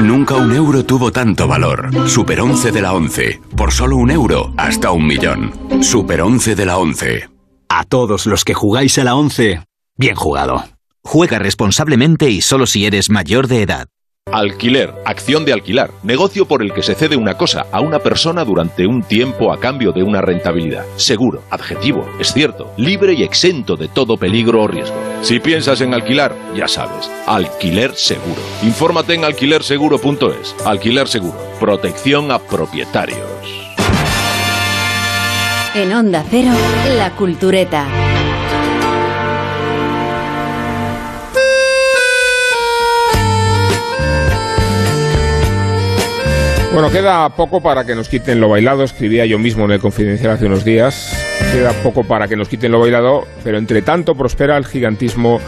Nunca un euro tuvo tanto valor. Super 11 de la 11. Por solo un euro, hasta un millón. Super 11 de la 11. A todos los que jugáis a la 11, bien jugado. Juega responsablemente y solo si eres mayor de edad. Alquiler, acción de alquilar, negocio por el que se cede una cosa a una persona durante un tiempo a cambio de una rentabilidad. Seguro, adjetivo, es cierto, libre y exento de todo peligro o riesgo. Si piensas en alquilar, ya sabes, alquiler seguro. Infórmate en alquilerseguro.es. Alquiler seguro, protección a propietarios. En Onda Cero, La Cultureta. Bueno, queda poco para que nos quiten lo bailado, escribía yo mismo en el Confidencial hace unos días. Queda poco para que nos quiten lo bailado, pero entre tanto prospera el gigantismo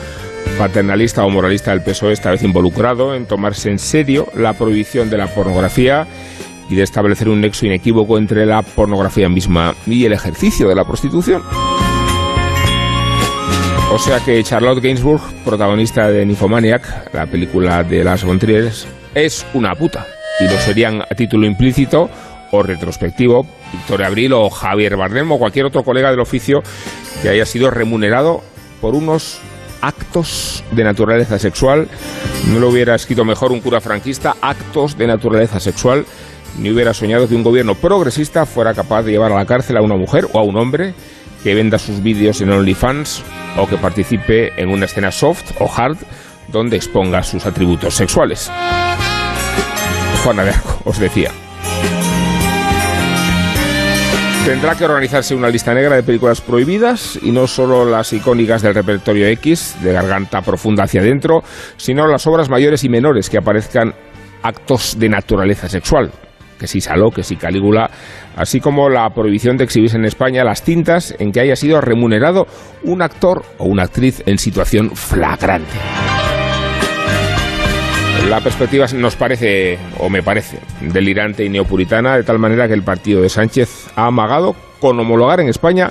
paternalista o moralista del PSOE, esta vez involucrado en tomarse en serio la prohibición de la pornografía y de establecer un nexo inequívoco entre la pornografía misma y el ejercicio de la prostitución. O sea que Charlotte Gainsbourg, protagonista de Nymphomaniac, la película de Las von es una puta y lo serían a título implícito o retrospectivo Victoria Abril o Javier Bardem o cualquier otro colega del oficio que haya sido remunerado por unos actos de naturaleza sexual. No lo hubiera escrito mejor un cura franquista, actos de naturaleza sexual. Ni hubiera soñado que un gobierno progresista fuera capaz de llevar a la cárcel a una mujer o a un hombre que venda sus vídeos en OnlyFans o que participe en una escena soft o hard donde exponga sus atributos sexuales. Juana de os decía. Tendrá que organizarse una lista negra de películas prohibidas y no solo las icónicas del repertorio X, de garganta profunda hacia adentro, sino las obras mayores y menores que aparezcan actos de naturaleza sexual, que si Saló, que si Calígula, así como la prohibición de exhibirse en España las tintas en que haya sido remunerado un actor o una actriz en situación flagrante. La perspectiva nos parece, o me parece, delirante y neopuritana, de tal manera que el partido de Sánchez ha amagado con homologar en España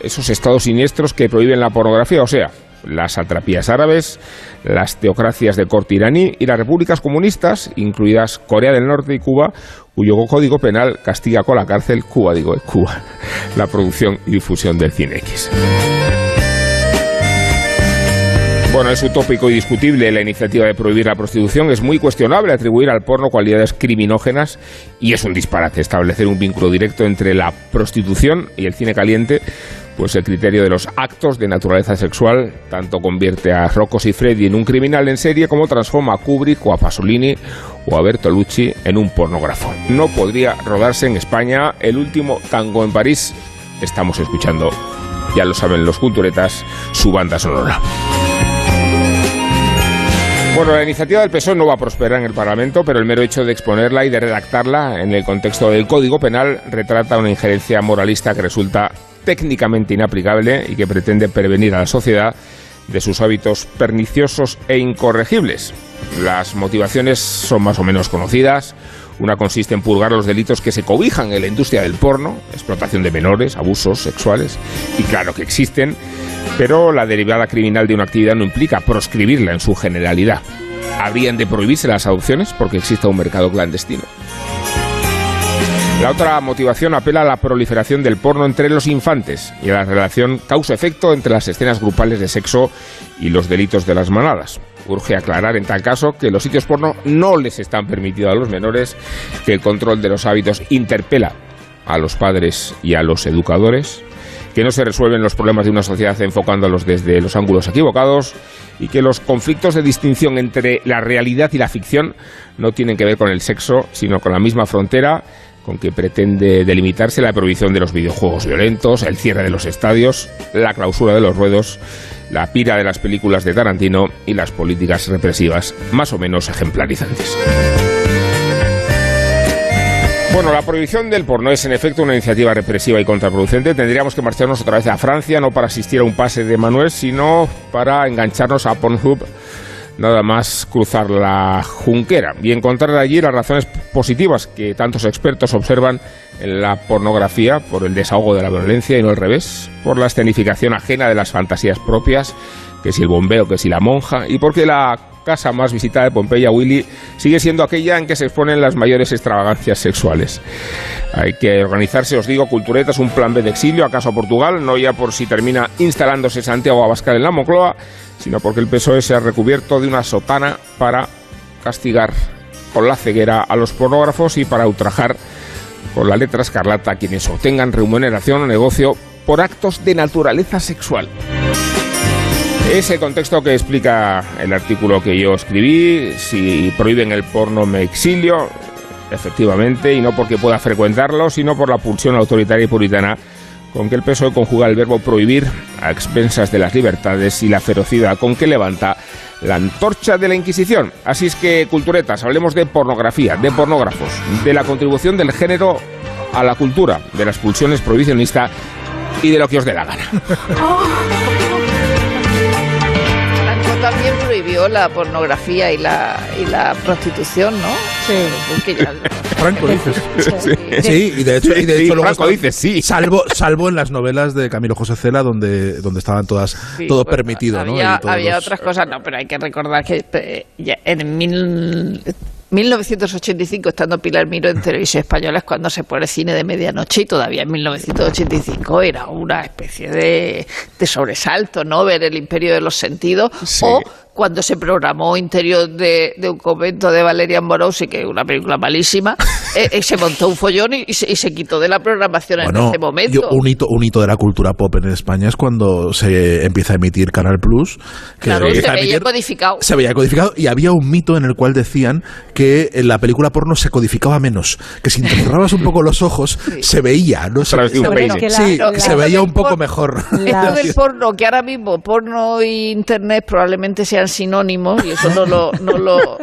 esos estados siniestros que prohíben la pornografía, o sea, las atrapías árabes, las teocracias de corte iraní y las repúblicas comunistas, incluidas Corea del Norte y Cuba, cuyo código penal castiga con la cárcel, Cuba digo, Cuba, la producción y difusión del cine X. Bueno, es utópico y discutible la iniciativa de prohibir la prostitución. Es muy cuestionable atribuir al porno cualidades criminógenas y es un disparate establecer un vínculo directo entre la prostitución y el cine caliente. Pues el criterio de los actos de naturaleza sexual tanto convierte a Rocco Freddy en un criminal en serie como transforma a Kubrick o a Pasolini o a Bertolucci en un pornógrafo. No podría rodarse en España el último tango en París. Estamos escuchando, ya lo saben los culturetas, su banda sonora. Bueno, la iniciativa del PSOE no va a prosperar en el Parlamento, pero el mero hecho de exponerla y de redactarla en el contexto del Código Penal retrata una injerencia moralista que resulta técnicamente inaplicable y que pretende prevenir a la sociedad de sus hábitos perniciosos e incorregibles. Las motivaciones son más o menos conocidas. Una consiste en purgar los delitos que se cobijan en la industria del porno, explotación de menores, abusos sexuales, y claro que existen, pero la derivada criminal de una actividad no implica proscribirla en su generalidad. Habrían de prohibirse las adopciones porque exista un mercado clandestino. La otra motivación apela a la proliferación del porno entre los infantes y a la relación causa-efecto entre las escenas grupales de sexo y los delitos de las manadas. Urge aclarar en tal caso que los sitios porno no les están permitidos a los menores, que el control de los hábitos interpela a los padres y a los educadores, que no se resuelven los problemas de una sociedad enfocándolos desde los ángulos equivocados y que los conflictos de distinción entre la realidad y la ficción no tienen que ver con el sexo, sino con la misma frontera con que pretende delimitarse la prohibición de los videojuegos violentos, el cierre de los estadios, la clausura de los ruedos, la pira de las películas de Tarantino y las políticas represivas más o menos ejemplarizantes. Bueno, la prohibición del porno es en efecto una iniciativa represiva y contraproducente. Tendríamos que marcharnos otra vez a Francia, no para asistir a un pase de Manuel, sino para engancharnos a Pornhub nada más cruzar la junquera. Y encontrar allí las razones positivas que tantos expertos observan en la pornografía por el desahogo de la violencia y no al revés, por la escenificación ajena de las fantasías propias, que si el bombeo, que si la monja, y porque la casa más visitada de Pompeya, Willy, sigue siendo aquella en que se exponen las mayores extravagancias sexuales. Hay que organizarse, os digo, culturetas, un plan B de exilio, acaso a Portugal, no ya por si termina instalándose Santiago Abascal en la Moncloa, sino porque el PSOE se ha recubierto de una sotana para castigar con la ceguera a los pornógrafos y para ultrajar con la letra escarlata a quienes obtengan remuneración o negocio por actos de naturaleza sexual. Ese contexto que explica el artículo que yo escribí, si prohíben el porno me exilio, efectivamente, y no porque pueda frecuentarlo, sino por la pulsión autoritaria y puritana con que el PSOE conjuga el verbo prohibir a expensas de las libertades y la ferocidad con que levanta la antorcha de la Inquisición. Así es que, culturetas, hablemos de pornografía, de pornógrafos, de la contribución del género a la cultura, de la expulsión prohibicionista y de lo que os dé la gana. prohibió la pornografía y la, y la prostitución, ¿no? Sí. Franco dices. Sí. y de hecho, y de Sí, hecho luego Franco está- dice sí. Salvo, salvo en las novelas de Camilo José Cela, donde, donde estaban todas, Sí, todo bueno, permitido, ¿no? Había, los- otras cosas, no, pero hay que recordar que eh, en mil- 1985, estando Pilar Miro en Televisión Española, es cuando se pone cine de medianoche y todavía en 1985 era una especie de, de sobresalto, ¿no? Ver el imperio de los sentidos Sí. o cuando se programó Interior de, de un convento de Valerian Morosi, que es una película malísima, eh, eh, se montó un follón y, y se, y se quitó de la programación en Bueno, ese momento. yo- un, hito, un hito de la cultura pop en España es cuando se empieza a emitir Canal Plus. Que claro, se veía emitir- codificado. se veía codificado y había un mito en el cual decían que en la película porno se codificaba menos, que si te cerrabas un poco los ojos se veía, no se, se- que la- sí, la- se veía un poco mejor. Esto del porno, que ahora mismo porno e internet probablemente sean sinónimos, y eso no lo, no lo,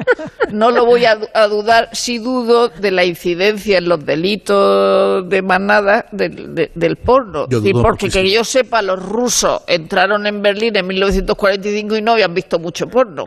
no lo voy a, a dudar, si dudo de la incidencia en los delitos de manada del, de- del porno. Yo dudo porque muchísimo. que yo sepa, los rusos entraron en Berlín en 1945 y no habían visto mucho porno.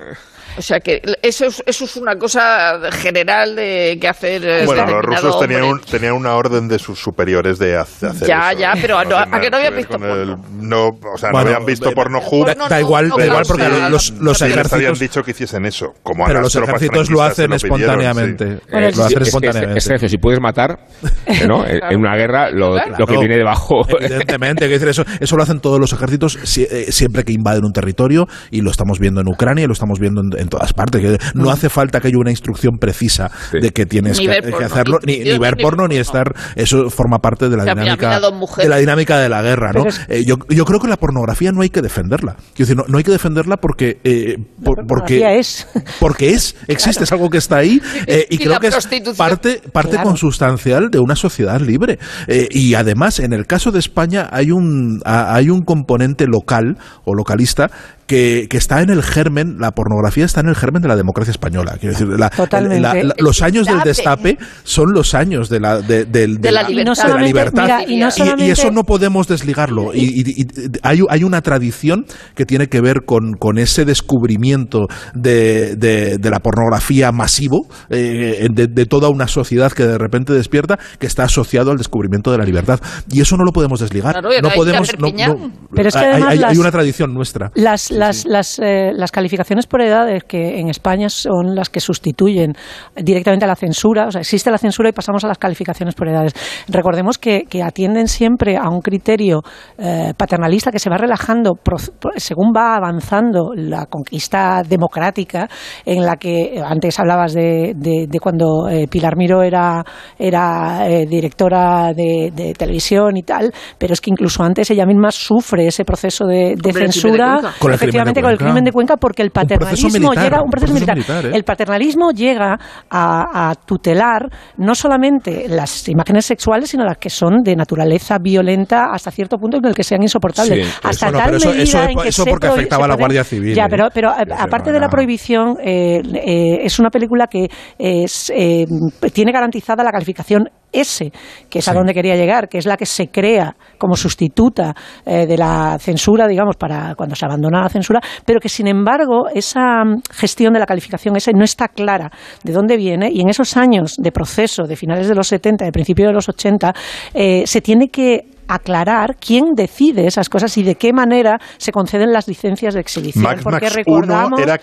O sea que eso es, eso es una cosa general de que hacer. eh, Bueno, los rusos tenían, un- tenían una orden de sus superiores de hace- hacer Ya, eso. ya, pero No tiene ¿a que no habían visto con el- no, o sea, Bueno, no habían visto eh, porno Da, juntos. da igual, no, da igual porque sí, los, los Sí, les habían ejércitos, dicho que hiciesen eso, como a pero los ejércitos lo hacen lo pidieron, espontáneamente. sí. Bueno, lo hacen Es- es- espontáneamente. es- Sergio, si puedes matar, ¿no? En- en una guerra, lo, lo que Claro. viene debajo. Evidentemente, que decir, eso, eso lo hacen todos los ejércitos eh, siempre que invaden un territorio y lo estamos viendo en Ucrania y lo estamos viendo en, en todas partes. que no hace falta que haya una instrucción precisa Sí. de que tienes que, hacerlo, ni- ver porno, ni estar. Eso forma parte de la dinámica de la dinámica de la guerra, ¿no? Es- Eh, yo, yo creo que la pornografía no hay que defenderla. Quiero decir, no, no hay que defenderla porque eh, por- porque es. porque es existe, es algo que está ahí eh, y Y creo que es parte parte Claro. consustancial de una sociedad libre. Eh, y además, en el caso de España hay un, a- hay un componente local o localista que, que está en el germen, la pornografía está en el germen de la democracia española. Quiero decir, la- Totalmente. la- la- los años del destape son los años de la, de, la la- libertad. de la libertad. Mira, y no y, solamente- y eso no podemos desligarlo. Y, y- y hay, hay una tradición que tiene que ver con, con ese descubrimiento de, de- de la pornografía masivo eh, de, de toda una sociedad que de repente despierta que está asociado al descubrimiento de la libertad. Y eso no lo podemos desligar. Claro, no podemos. no- no- Pero es que hay- además hay, hay las- una tradición nuestra. Las, las, las, eh, las calificaciones por edades que en España son las que sustituyen directamente a la censura, o sea, existe la censura y pasamos a las calificaciones por edades. Recordemos que, que atienden siempre a un criterio eh, paternalista que se va relajando pro- pro- según va avanzando la conquista democrática, en la que eh, antes hablabas de, de- de cuando eh, Pilar Miró era, era eh, directora de, de televisión y tal, pero es que incluso antes ella misma sufre ese proceso de, censura. Con el efectivamente con el crimen de Cuenca porque el paternalismo militar, llega un un proceso proceso militar, militar, ¿eh? el paternalismo llega a, a tutelar no solamente las imágenes sexuales sino las que son de naturaleza violenta hasta cierto punto en el que sean insoportables. Sí, hasta tal eso- medida eso- en que eso se porque prohí- afectaba se a la Guardia Civil, ya ¿eh? pero pero eh, aparte no de la prohibición eh, eh, es una película que es, eh, tiene garantizada la calificación S, que es a donde quería llegar, que es la que se crea como sustituta eh, de la censura, digamos, para cuando se abandona la censura, pero que sin embargo esa mm, gestión de la calificación S no está clara de dónde viene y en esos años de proceso de finales de los 70, de principios de los 80, eh, se tiene que aclarar quién decide esas cosas y de qué manera se conceden las licencias de exhibición. Max porque Max recordamos 1 era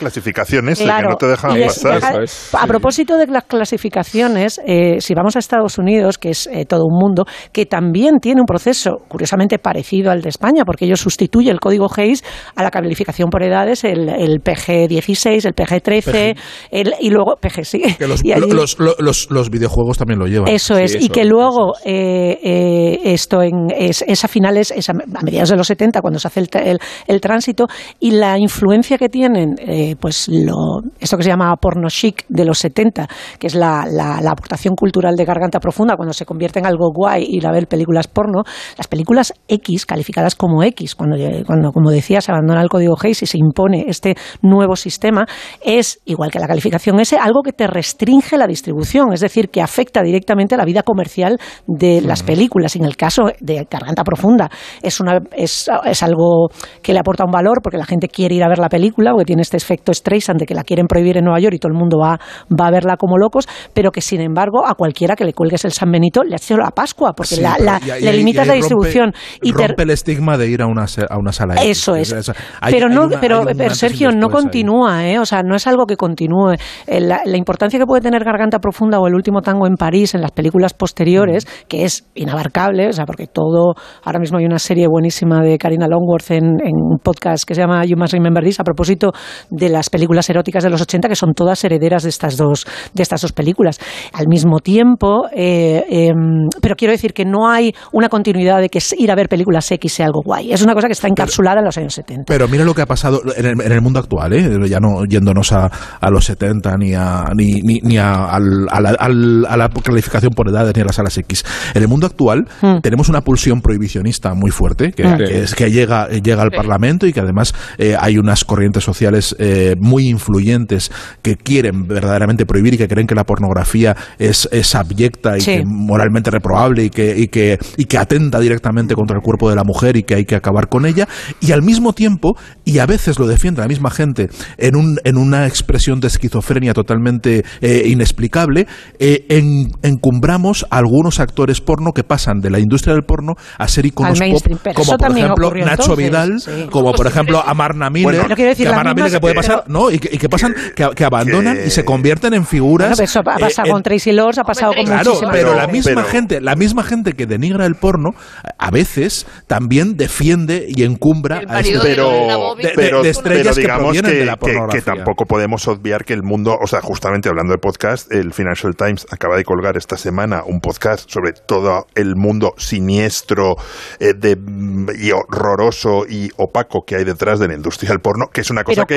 Claro, que no te es- pasar. deja- A propósito de las clasificaciones, eh, si vamos a Estados Unidos, que es eh, todo un mundo, que también tiene un proceso curiosamente parecido al de España, porque ellos sustituyen el código Hayes a la calificación por edades, el, el PG-16, el PG-13, el- y luego PG, sí. Que los, Y allí- los, los, los- los videojuegos también lo llevan. eso es, y que luego eh, eh, esto en, es, es a finales, es a, a mediados de los 70 cuando se hace el, el, el tránsito y la influencia que tienen, eh, pues lo, esto que se llama porno chic de los 70, que es la, la, la aportación cultural de Garganta Profunda cuando se convierte en algo guay ir a ver películas porno, las películas X, calificadas como X, cuando, cuando como decía, se abandona el código Hayes y se impone este nuevo sistema, es, igual que la calificación S, algo que te restringe la distribución, es decir, que afecta directamente a la vida comercial de las películas. Y en el caso de Garganta Profunda, es, una, es, es algo que le aporta un valor porque la gente quiere ir a ver la película, porque tiene este efecto Streisand de que la quieren prohibir en Nueva York y todo el mundo va, va a verla como locos, pero que sin embargo a cualquiera que le cuelgues el San Benito le hecho la Pascua, porque Sí, la, pero- la- y ahí- le y limitas ahí la rompe- distribución. y te- rompe el estigma de ir a una, a una sala eso es. Hay- pero hay no, una- pero, Sergio, no continúa, ¿eh? O sea, no es algo que continúe. Eh, La, la importancia que puede tener Garganta Profunda o El último tango en París en las películas posteriores, que es inabarcable, o sea, porque todo. Ahora mismo hay una serie buenísima de Karina Longworth en, en un podcast que se llama You Must Remember This a propósito de las películas eróticas de los 80, que son todas herederas de estas dos, de estas dos películas. Al mismo tiempo, eh, em, pero quiero decir que no hay una continuidad de que ir a ver películas X sea algo guay. Es una cosa que está encapsulada en los años 70. Pero mira lo que ha pasado en el, en el mundo actual, ¿eh? ya no yéndonos a, a los 70 ni a, ni, ni, ni a, a la, a la calificación por edades ni a las salas X. En el mundo actual tenemos una pulsión prohibicionista muy fuerte que, Mm. que es, que llega, llega al Sí. Parlamento y que además eh, hay unas corrientes sociales eh, muy influyentes que quieren verdaderamente prohibir y que creen que la pornografía es, es abyecta y Sí. que moralmente reprobable y que, y, que, y que atenta directamente contra el cuerpo de la mujer y que hay que acabar con ella. Y al mismo tiempo, y a veces lo defiende la misma gente en, un, en una expresión de esquizofrenia totalmente eh, inexplicable, eh, en- encumbramos a algunos actores porno que pasan de la industria del porno a ser iconos pop, como por también ejemplo Nacho entonces, Vidal, sí. como por ejemplo a Marna Miller, Bueno, pero quiero decir, que Miller que puede pasar, pero- ¿no? Y que, y que pasan, que, que abandonan y se convierten en figuras. Bueno, eso ha eh, pasado en- con Tracy Lords, ha pasado con Claro, pero la misma Pero- gente, la misma gente que denigra el porno, a veces también defiende y encumbra a este pero, de, de- pero, de estrellas pero que digamos provienen que, de la que- que pornografía. tampoco podemos obviar que el mundo, o sea, justamente hablando de podcast, el Financial Times acaba de colgar esta semana un podcast sobre todo el mundo siniestro siniestro eh, de, mm, y horroroso y opaco que hay detrás de la industria del porno, que es una cosa que,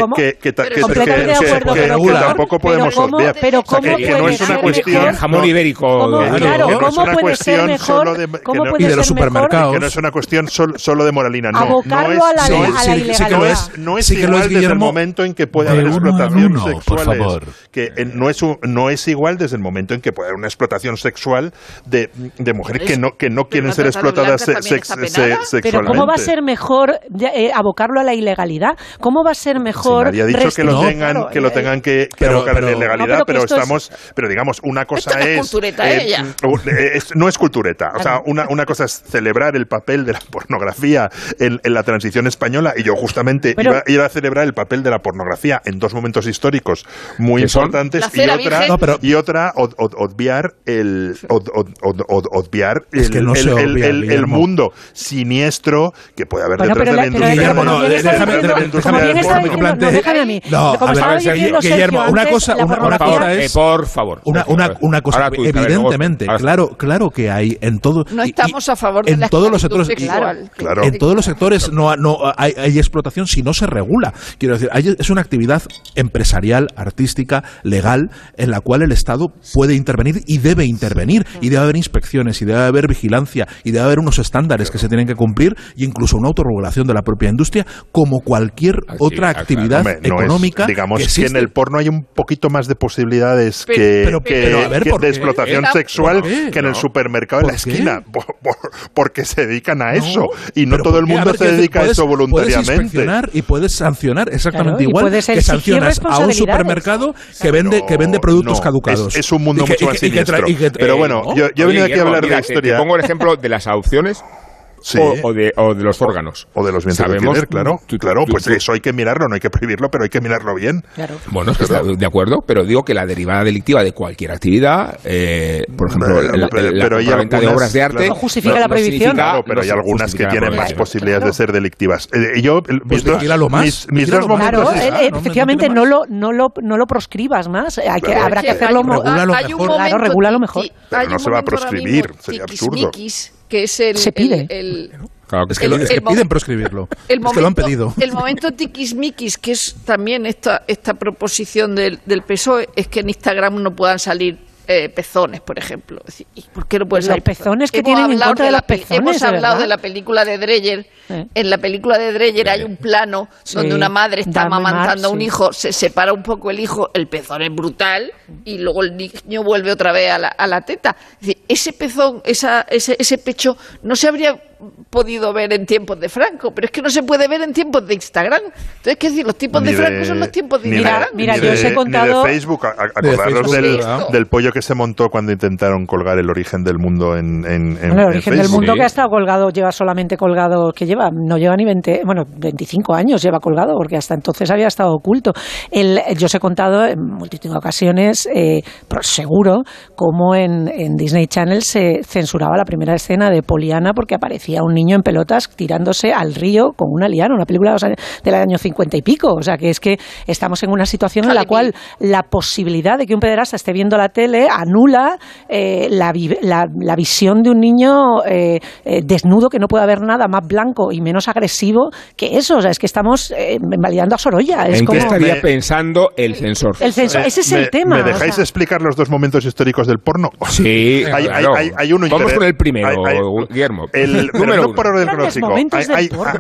tampoco Pero podemos ¿cómo? obviar. Pero O sea, ¿cómo que, que no es una cuestión mejor? Jamón ibérico. ¿Cómo, de- claro, que no es ¿cómo una puede ser cuestión mejor? solo de- que ¿Cómo no- puede Y de los supermercados. que no es una cuestión sol- solo de moralina, no. No es, a la- no a es- la sí, sí que ilegalidad. no es, no es Sí que lo igual es, desde el momento en que puede de haber explotación favor. Que no es, no es igual desde el momento en que puede haber una explotación sexual de, de mujeres que no, que no quieren ser explotadas se- se- Pero ¿cómo va a ser mejor eh, abocarlo a la ilegalidad? ¿Cómo va a ser Si mejor nadie ha dicho que lo restringir- tengan, Claro, que lo eh, tengan que, que pero- abocar en pero- ilegalidad, No, pero es- estamos, pero digamos, una cosa Esto no es es, cultureta, ella. eh, es- no es cultureta, o sea, una, una cosa es celebrar el papel de la pornografía en, en la transición española y yo justamente Pero- iba, iba a celebrar el papel de la pornografía en dos momentos históricos muy importantes La y otra. No, pero- y otra od- od- obviar el od- obviar Es que el, no el- el- obvia, el- el mundo siniestro que puede haber Bueno, detrás de la industria. Guillermo, no, déjame- que plantee- no, déjame a mí. No, Como a ver, Guillermo, una cosa- Eh, por favor. Una, por una, favor. una cosa, evidentemente, claro, claro que hay en todo. No estamos a favor de en la todos los sectores. Claro. En todos los sectores no, no hay, hay explotación si no se regula. Quiero decir, hay- es una actividad empresarial, artística, legal, en la cual el Estado puede intervenir y debe intervenir. Y debe haber inspecciones, y debe haber vigilancia, y debe haber unos estándares que se tienen que cumplir, y incluso una autorregulación de la propia industria, como cualquier Actividad, otra claro. actividad Hombre, no es- económica. digamos que que, en el porno hay un poquito más de posibilidades Pero- que, pero- que- pero, a ver, que ¿por de explotación ¿Por sexual qué? que en el supermercado de la esquina, por- por- porque se dedican a eso y no Pero todo el mundo ver, se dedica a puedes- eso Puedes voluntariamente. inspeccionar y puedes sancionar exactamente Claro, igual puedes que sancionas a un supermercado que vende que vende productos No, caducados. Es, es un mundo Y que- mucho y más siniestro. y que- Pero bueno, ¿no? yo, yo he venido aquí a hablar mira, de te- Te historia. pongo el ejemplo de las adopciones Sí. o, o de, o de los órganos. O de los bienes de Sabemos- alquiler, claro. tú- claro, tú- pues tú- eso hay que mirarlo, no hay que prohibirlo, pero hay que mirarlo bien. Claro. Bueno, es que está de acuerdo, pero digo que la derivada delictiva de cualquier actividad, eh, por ejemplo, Pero- la pero hay compraventa de obras de arte, claro. No justifica la prohibición. Claro, pero no hay algunas que la tienen más posibilidades de ser delictivas. Eh, yo, el- mis dos, vigílalo más, mis, mis vigílalo dos momentos. Claro, eh, eh, no, no efectivamente no, lo, no, lo, no lo proscribas más. Hay que, Claro. habrá que hacerlo hay un mejor. Claro, regúlalo ti- mejor. Pero no se va a proscribir, sería absurdo. Que es el, Se pide. el- el- Claro que Es que, lo- el- es que el mo- piden proscribirlo. el es que lo han momento- pedido. El momento tiquismiquis, que es también esta, esta proposición del, del PSOE, es que en Instagram no puedan salir eh, pezones, por ejemplo. Es decir, ¿y ¿Por qué no pueden Los salir pezones que Hemos tienen en hablado contra de la los pe- pezones, Hemos hablado verdad. de la película de Dreyer. En la película de Dreyer hay un plano Sí. donde una madre está Dame amamantando a un sí. hijo, se separa un poco el hijo, el pezón es brutal y luego el niño vuelve otra vez a la, a la teta. Es decir, ese pezón, esa, ese, ese pecho no se habría podido ver en tiempos de Franco, pero es que no se puede ver en tiempos de Instagram. Entonces, ¿qué decir? Los tiempos Ni de Franco son los tiempos de Instagram. Mira, yo de- os he ni contado- de Facebook, De acordaros Facebook, del, del pollo que se montó cuando intentaron colgar el origen del mundo en, en, en- Bueno, el en origen del mundo Sí. que ha estado colgado, lleva solamente colgado, que lleva, no lleva ni 20, bueno, 25 años lleva colgado, porque hasta entonces había estado oculto. El, yo os he contado en multitud de ocasiones, eh, pero seguro, cómo en, en Disney Channel se censuraba la primera escena de Poliana porque aparecía un niño en pelotas tirándose al río con una liana, una película de los años- del año 50 y pico. O sea, que es que estamos en una situación en la cual la posibilidad de que un pederasta esté viendo la tele anula eh, la, la- la visión de un niño eh, eh, desnudo que no puede haber nada más blanco y menos agresivo que eso. O sea, es que estamos eh, invalidando a Sorolla. Es ¿En como qué estaría Me- pensando el censor? el censo- Eh, ese es ¿me- el tema. ¿Me o dejáis sea. explicar los dos momentos históricos del porno? Sí, Hay- claro. hay- hay- hay uno Vamos con el primero, hay- hay- Guillermo. El, pero Número no uno. por orden cronológico.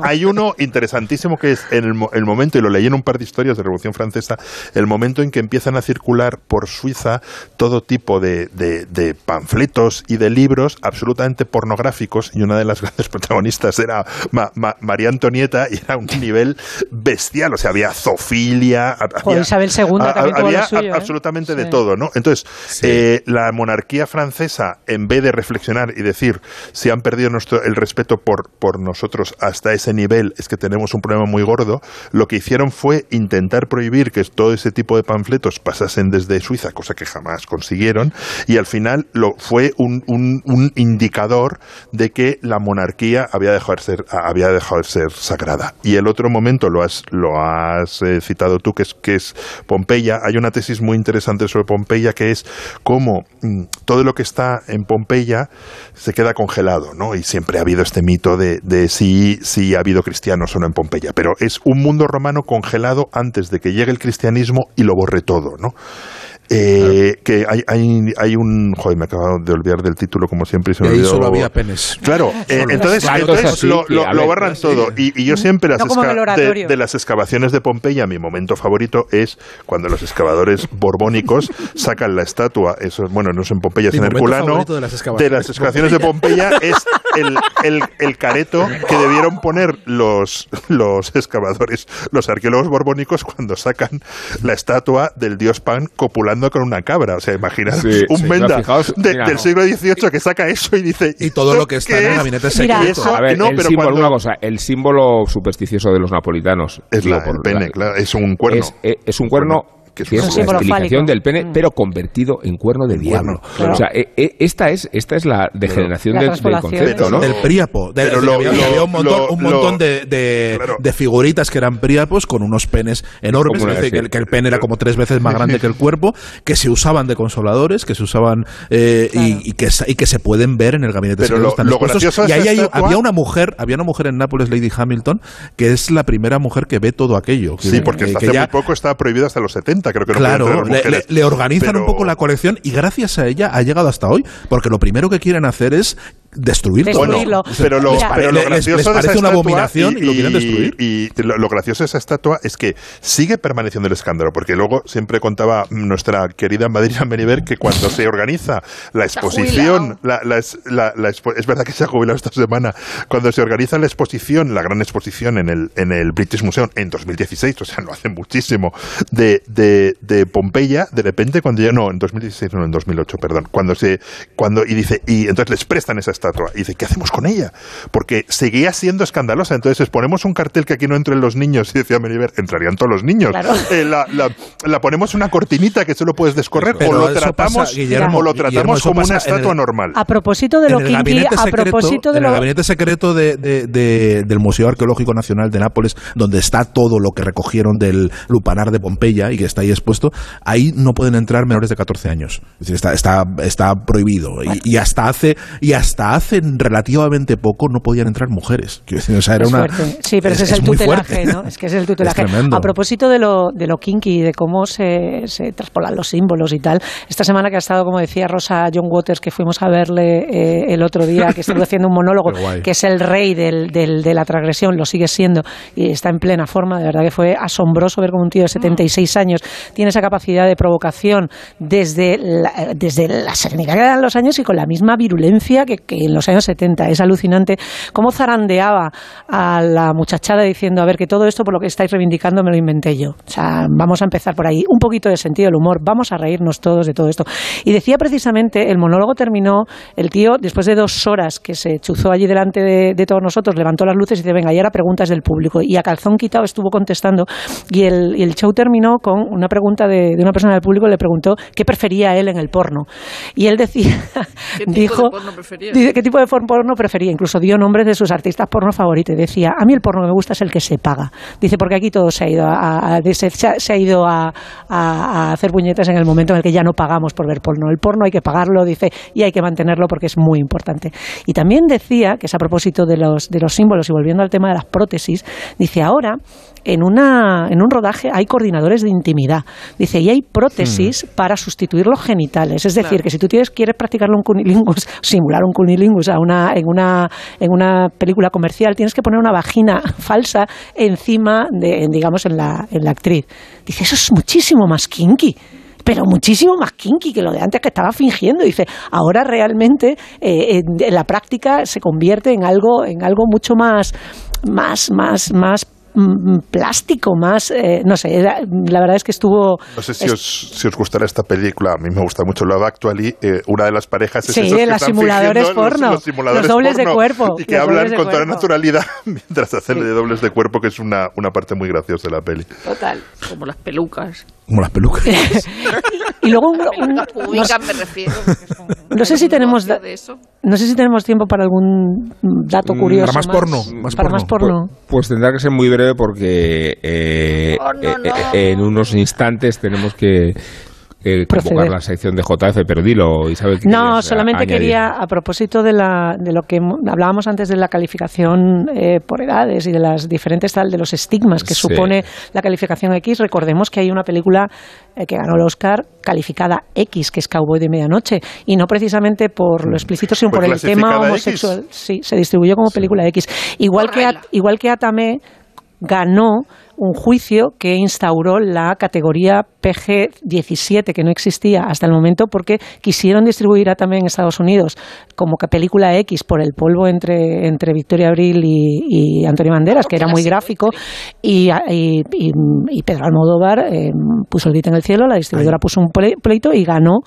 Hay, uno interesantísimo que es en el, mo- el momento, y lo leí en un par de historias de Revolución Francesa, el momento en que empiezan a circular por Suiza todo tipo de, de- de panfletos y de libros absolutamente pornográficos, y una de las grandes protagonistas era Ma- Ma- María Antonieta, y era un nivel bestial. O sea, había zoofilia, había, Joder, Isabel II ha- también tuvo lo había suyo, ¿eh? absolutamente de todo, ¿no? Entonces, eh, la monarquía francesa, en vez de reflexionar y decir si han perdido nuestro, el respeto respeto por, por nosotros hasta ese nivel es que tenemos un problema muy gordo, lo que hicieron fue intentar prohibir que todo ese tipo de panfletos pasasen desde Suiza, cosa que jamás consiguieron, y al final lo, fue un, un, un indicador de que la monarquía había dejado de ser, había dejado de ser sagrada. Y el otro momento lo has, lo has eh, citado tú, que es, que es Pompeya. Hay una tesis muy interesante sobre Pompeya que es cómo mm, todo lo que está en Pompeya se queda congelado, ¿no? Y siempre ha habido este mito de, de si, si ha habido cristianos o no en Pompeya. Pero es un mundo romano congelado antes de que llegue el cristianismo y lo borre todo, ¿no? Eh, que hay, hay, hay, un. Joder, me acabo de olvidar del título, como siempre. Y se me Y ahí olvidó. solo había penes. Claro, eh, entonces, Claro, entonces cosas así, lo, lo- sí. todo. Y, y yo siempre, las No de, las excavaciones de Pompeya, mi momento favorito es cuando los excavadores borbónicos sacan la estatua. Eso, bueno, no es en Pompeya, es Mi en Herculano. de las excavaciones de las de excavaciones de Pompeya es el, el- el careto que debieron poner los, los excavadores, los arqueólogos borbónicos, cuando sacan la estatua del dios Pan copulando con una cabra. O sea, imagina Sí, un sí, menda no, fijaos, de- mira, del no. siglo XVIII que saca eso y dice. Y todo lo que está en el es? gabinete secreto. Y eso- A ver, no, el pero símbolo, cuando- una cosa, el símbolo supersticioso de los napolitanos. Es la, digo, por el pene, la- claro, es un cuerno. Es, eh, es un cuerno que es que un es estilización del pene, Mm. pero convertido en cuerno de diablo. claro. O sea, eh, eh, esta es esta es la degeneración del, concepto, ¿no? Del lo- había, lo- había un montón, lo- un montón lo- de, de- claro. de figuritas que eran Príapos con unos penes enormes. Una- decir, que, el- que el pene era como tres veces más grande que el cuerpo, que se usaban de consoladores, que se usaban eh, y, y que, y que se pueden ver en el gabinete Pero lo- están lo gracioso Y ahí hay- había una mujer, había una mujer en Nápoles, Lady Hamilton, que es la primera mujer que ve todo aquello. Sí, Que- porque que- hasta que hace ya- muy poco estaba prohibido hasta los 70, creo que no Claro, tener le, le- le organizan Pero- un poco la colección y gracias a ella ha llegado hasta hoy, porque lo primero que quieren hacer es destruir todo. Destruirlo. Pero lo, Mira. pero lo Les- les gracioso de parece esa una estatua abominación y lo quieren destruir. Y lo, lo gracioso de esa estatua es que sigue permaneciendo el escándalo, porque luego siempre contaba nuestra querida Madrid Meniver que cuando se organiza la exposición, la, la es, la- la expo- es verdad que se ha jubilado esta semana, cuando se organiza la exposición, la gran exposición en el, en el British Museum en 2016, o sea, no hace muchísimo, de, de, de Pompeya, de repente cuando ya, no, en 2016, no, en 2008, perdón, cuando se, cuando, y dice, y entonces les prestan esa estatua, y dice, ¿qué hacemos con ella? Porque seguía siendo escandalosa, entonces ponemos un cartel que aquí no entren los niños, y decía Meniver, entrarían todos los niños. Claro. Eh, la, la- la ponemos una cortinita que solo puedes descorrer, Pero o lo tratamos, pasa, Guillermo, o lo tratamos como una el- estatua normal. A propósito de lo gabinete a propósito de en el gabinete secreto de, de- de- del Museo Arqueológico Nacional de Nápoles, donde está todo lo que recogieron del lupanar de Pompeya y que está ahí expuesto, ahí no pueden entrar menores de 14 años. Es decir, está, está, está prohibido. Y, y hasta hace y hasta hace relativamente poco no podían entrar mujeres. Decir, o sea, era una. Sí, pero ese es, el tutelaje, fuerte. ¿no? Es que es el tutelaje. Es a propósito de lo, de lo kinky, de cómo se, se traspolan los símbolos y tal, esta semana que ha estado, como decía Rosa John Waters, que fuimos a verle eh, el otro día, que estuvo haciendo un monólogo, que es el rey del, del- de la transgresión, lo sigue siendo, y está en plena forma, de verdad que fue asombroso ver como un tío de 76 años tiene esa capacidad de provocación desde la, desde la serenidad que eran los años y con la misma virulencia que, que en los años 70. Es alucinante cómo zarandeaba a la muchachada diciendo, a ver, que todo esto por lo que estáis reivindicando me lo inventé yo. O sea, vamos a empezar por ahí. Un poquito de sentido del humor, vamos a reírnos todos de todo esto. Y decía precisamente, el monólogo terminó, el tío, después de dos horas que se chuzó allí delante de, de todos nosotros, levantó las luces y dice, venga, y ahora preguntas del público. Y a calzón quitado estuvo contestando. Y el, y el show terminó con una pregunta de, de una persona del público, le preguntó qué prefería él en el porno. Y él decía, ¿Qué tipo dijo, de porno prefería? ¿Qué tipo de porno prefería? Incluso dio nombres de sus artistas porno favoritos. Decía, a mí el porno que me gusta es el que se paga. Dice, porque aquí todo se ha ido a, se, se ha- ido a- a hacer puñetas en el momento en el que ya no pagamos por ver porno. El porno hay que pagarlo, dice, y hay que mantenerlo porque es muy importante. Y también decía, que es a propósito de los, de los símbolos y volviendo al tema de las prótesis, dice, ahora en, una, en un rodaje hay coordinadores de intimidad. Dice, y hay prótesis para sustituir los genitales. Es decir, Claro. que si tú tienes, quieres practicarlo un cunilingus, simular un cunilingus a una, en, una, en una película comercial, tienes que poner una vagina falsa encima de, en, digamos, en la, en la actriz. Dice, eso es muchísimo más kinky pero muchísimo más kinky que lo de antes que estaba fingiendo. Dice, ahora realmente eh, en, en la práctica se convierte en algo, en algo mucho más, más, más, más plástico, más, eh, no sé, era- la verdad es que estuvo... No sé si es- os, si os gustará esta película, a mí me gusta mucho Love Actually, eh, una de las parejas es Sí, esos que los están simuladores los- porno, los, simuladores los dobles de cuerpo, y que hablan con toda cuerpo. naturalidad mientras hacen de dobles de cuerpo, que es una, una parte muy graciosa de la peli. Total, como las pelucas. Como las pelucas. Y luego un- un- Las públicas me refiero. son no sé si tenemos de eso. no sé si tenemos tiempo para algún dato Mm, curioso para más porno, más para más porno Pues, pues tendrá que ser muy breve porque eh, Oh, no, eh, no. eh, en unos instantes tenemos que eh, convocar la sección de JF, pero dilo, Isabel. ¿qué No, solamente añadir? quería, a propósito de, la, de lo que mo- hablábamos antes de la calificación eh, por edades y de las diferentes tal, de los estigmas que Sí. supone la calificación X, recordemos que hay una película eh, que ganó el Oscar calificada X, que es Cowboy de Medianoche, y no precisamente por lo explícito, sino ¿Fue por el tema homosexual. Sí, se distribuyó como película X. Igual que, igual que Atame ganó un juicio que instauró la categoría PG-17, que no existía hasta el momento, porque quisieron distribuirla también en Estados Unidos como que película X por el polvo entre, entre Victoria Abril y, y Antonio Banderas, que era muy gráfico, y, y- y- y Pedro Almodóvar eh, puso el grito en el cielo, la distribuidora puso un ple- pleito y ganó,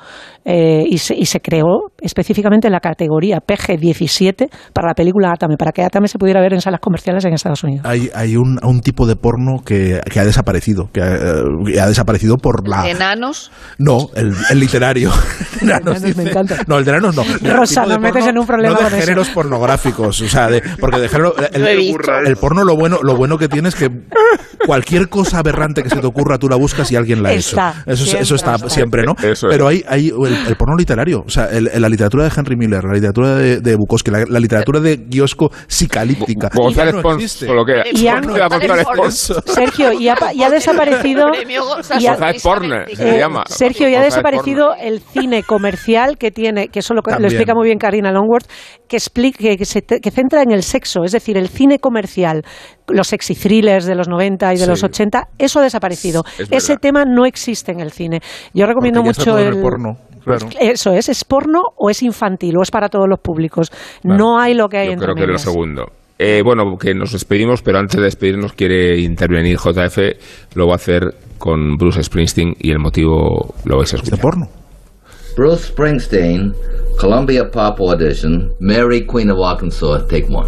eh, y, se, y se creó específicamente la categoría PG-17 para la película Atame, para que Atame se pudiera ver en salas comerciales en Estados Unidos. Hay, hay un, un tipo de porno que, que ha desaparecido, que ha, eh, que ha desaparecido por la... Enanos. No, el, el literario. Enanos, me encanta. No, el de enanos no. Rosa, nos metes porno, en un problema No de con eso. géneros pornográficos, o sea, de, porque de género, el, el porno lo bueno, lo bueno que tiene es que cualquier cosa aberrante que se te ocurra tú la buscas y alguien la ha Está, hecho. Eso, siempre eso está está. siempre, ¿no? Eso es. Pero hay, hay el, el porno literario, o sea, el- la literatura de Henry Miller, la literatura de, de Bukowski, la, la literatura de Giosco psicalíptica. González ya no Pons, existe. con lo que Y. Sergio, y ha, y ha desaparecido... Y ha- precisamente. se Eh, llama. Sergio, ya ha desaparecido el cine comercial que tiene, que eso lo, lo explica muy bien Karina Longworth, que, explica, que, que se te- que centra en el sexo, es decir, el cine comercial, los sexy thrillers de los 90 y de Sí. los 80, eso ha desaparecido. Es Ese tema no existe en el cine. Yo recomiendo mucho en el el porno, claro. Eso es, ¿es porno o es infantil o es para todos los públicos? No hay lo que hay Yo entre creo que lo medias. segundo. Eh, bueno, que nos despedimos, pero antes de despedirnos quiere intervenir JF. Lo va a hacer con Bruce Springsteen y el motivo lo vais a ¿De escuchar. porno? Bruce Springsteen, Columbia Pop Audition, Mary Queen of Arkansas, take one.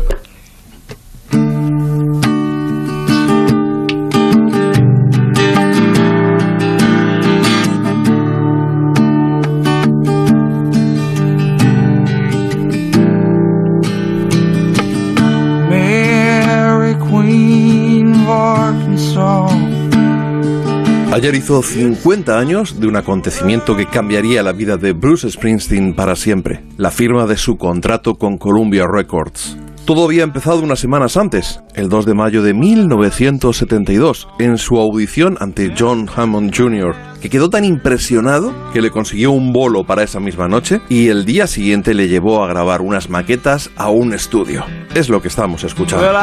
Ayer hizo 50 años de un acontecimiento que cambiaría la vida de Bruce Springsteen para siempre, la firma de su contrato con Columbia Records. Todo había empezado unas semanas antes, el 2 de mayo de 1972, en su audición ante John Hammond Jr., que quedó tan impresionado que le consiguió un bolo para esa misma noche y el día siguiente le llevó a grabar unas maquetas a un estudio. Es lo que estamos escuchando. Well,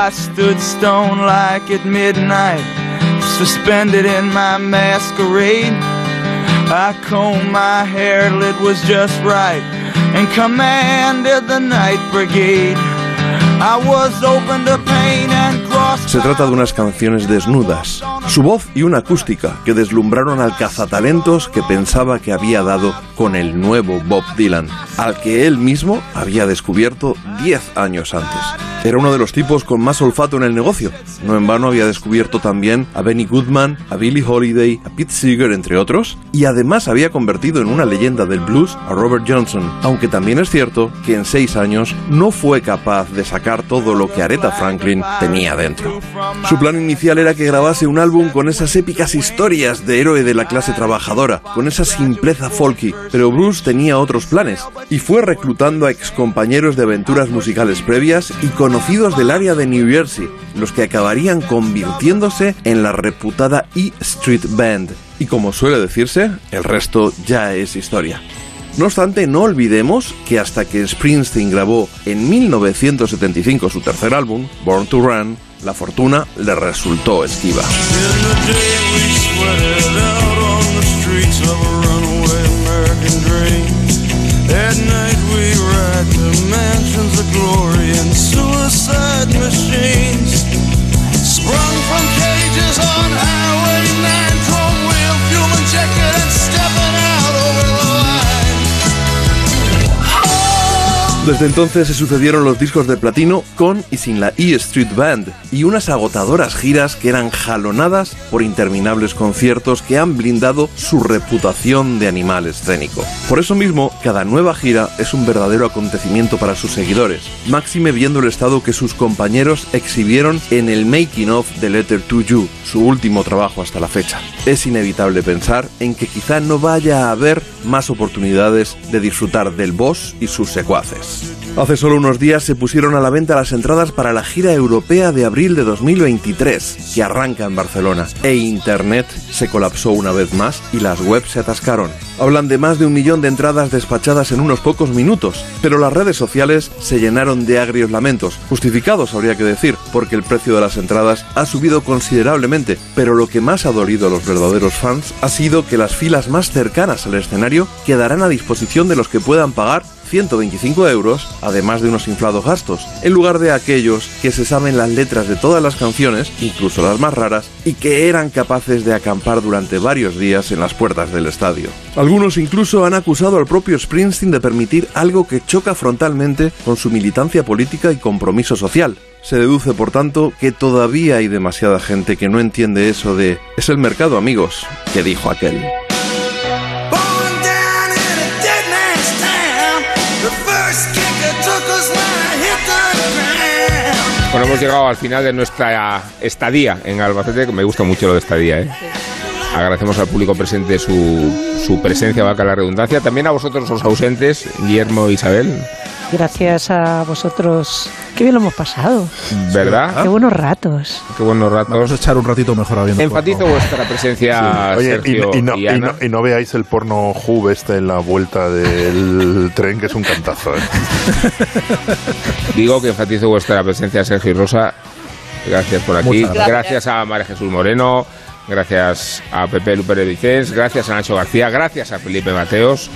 Suspended in my masquerade. I combed my hair till it was just right, and commanded the night brigade. I was open to pain and. Se trata de unas canciones desnudas, su voz y una acústica que deslumbraron al cazatalentos que pensaba que había dado con el nuevo Bob Dylan, al que él mismo había descubierto 10 años antes. Era uno de los tipos con más olfato en el negocio. No en vano había descubierto también a Benny Goodman, a Billie Holiday, a Pete Seeger, entre otros, y además había convertido en una leyenda del blues a Robert Johnson, aunque también es cierto que en seis años no fue capaz de sacar todo lo que Aretha Franklin tenía dentro. Su plan inicial era que grabase un álbum con esas épicas historias de héroe de la clase trabajadora, con esa simpleza folky, pero Bruce tenía otros planes y fue reclutando a excompañeros de aventuras musicales previas y conocidos del área de New Jersey, los que acabarían convirtiéndose en la reputada E Street Band. Y como suele decirse, el resto ya es historia. No obstante, no olvidemos que hasta que Springsteen grabó en 1975 su tercer álbum, Born to Run, la fortuna le resultó esquiva. the. At night we ride to mansions of glory and machine. Desde entonces se sucedieron los discos de platino con y sin la E Street Band y unas agotadoras giras que eran jalonadas por interminables conciertos que han blindado su reputación de animal escénico. Por eso mismo, cada nueva gira es un verdadero acontecimiento para sus seguidores, máxime viendo el estado que sus compañeros exhibieron en el making of de Letter to You, su último trabajo hasta la fecha. Es inevitable pensar en que quizá no vaya a haber más oportunidades de disfrutar del boss y sus secuaces. Hace solo unos días se pusieron a la venta las entradas para la gira europea de abril de 2023, que arranca en Barcelona, e Internet se colapsó una vez más y las webs se atascaron. Hablan de más de un millón de entradas despachadas en unos pocos minutos, pero las redes sociales se llenaron de agrios lamentos, justificados habría que decir, porque el precio de las entradas ha subido considerablemente, pero lo que más ha dolido a los verdaderos fans ha sido que las filas más cercanas al escenario quedarán a disposición de los que puedan pagar 125 euros, además de unos inflados gastos, en lugar de aquellos que se saben las letras de todas las canciones, incluso las más raras, y que eran capaces de acampar durante varios días en las puertas del estadio. Algunos incluso han acusado al propio Springsteen de permitir algo que choca frontalmente con su militancia política y compromiso social. Se deduce, por tanto, que todavía hay demasiada gente que no entiende eso de es el mercado, amigos, que dijo aquel. Hemos llegado al final de nuestra estadía en Albacete, que me gusta mucho lo de estadía, ¿eh? Agradecemos al público presente su, su presencia, valga la redundancia. También a vosotros los ausentes, Guillermo e Isabel. Gracias a vosotros. Qué bien lo hemos pasado. ¿Verdad? Qué buenos ratos. Qué buenos ratos. Vamos a echar un ratito mejor habiendo Enfatizo vuestra presencia, Oye, y, Sergio y no, y y Ana. no- y no veáis el porno Juve este en la vuelta del tren, que es un cantazo. ¿eh? Digo que enfatizo vuestra presencia, Sergio y Rosa. Gracias por aquí. Gracias. gracias. a María Jesús Moreno. Gracias a Pepe Luper Vicens. Gracias a Nacho García. Gracias a Felipe Mateos.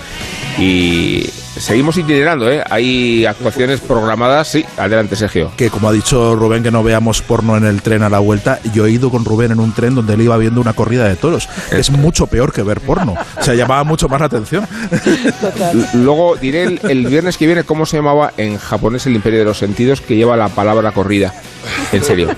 Y seguimos itinerando, ¿eh? Hay actuaciones programadas. Sí, adelante, Sergio. Que como ha dicho Rubén, que no veamos porno en el tren a la vuelta. Yo he ido con Rubén en un tren donde él iba viendo una corrida de toros. Es mucho peor que ver porno. O sea, llamaba mucho más la atención. Luego diré el, el viernes que viene cómo se llamaba en japonés el Imperio de los Sentidos que lleva la palabra corrida. En serio.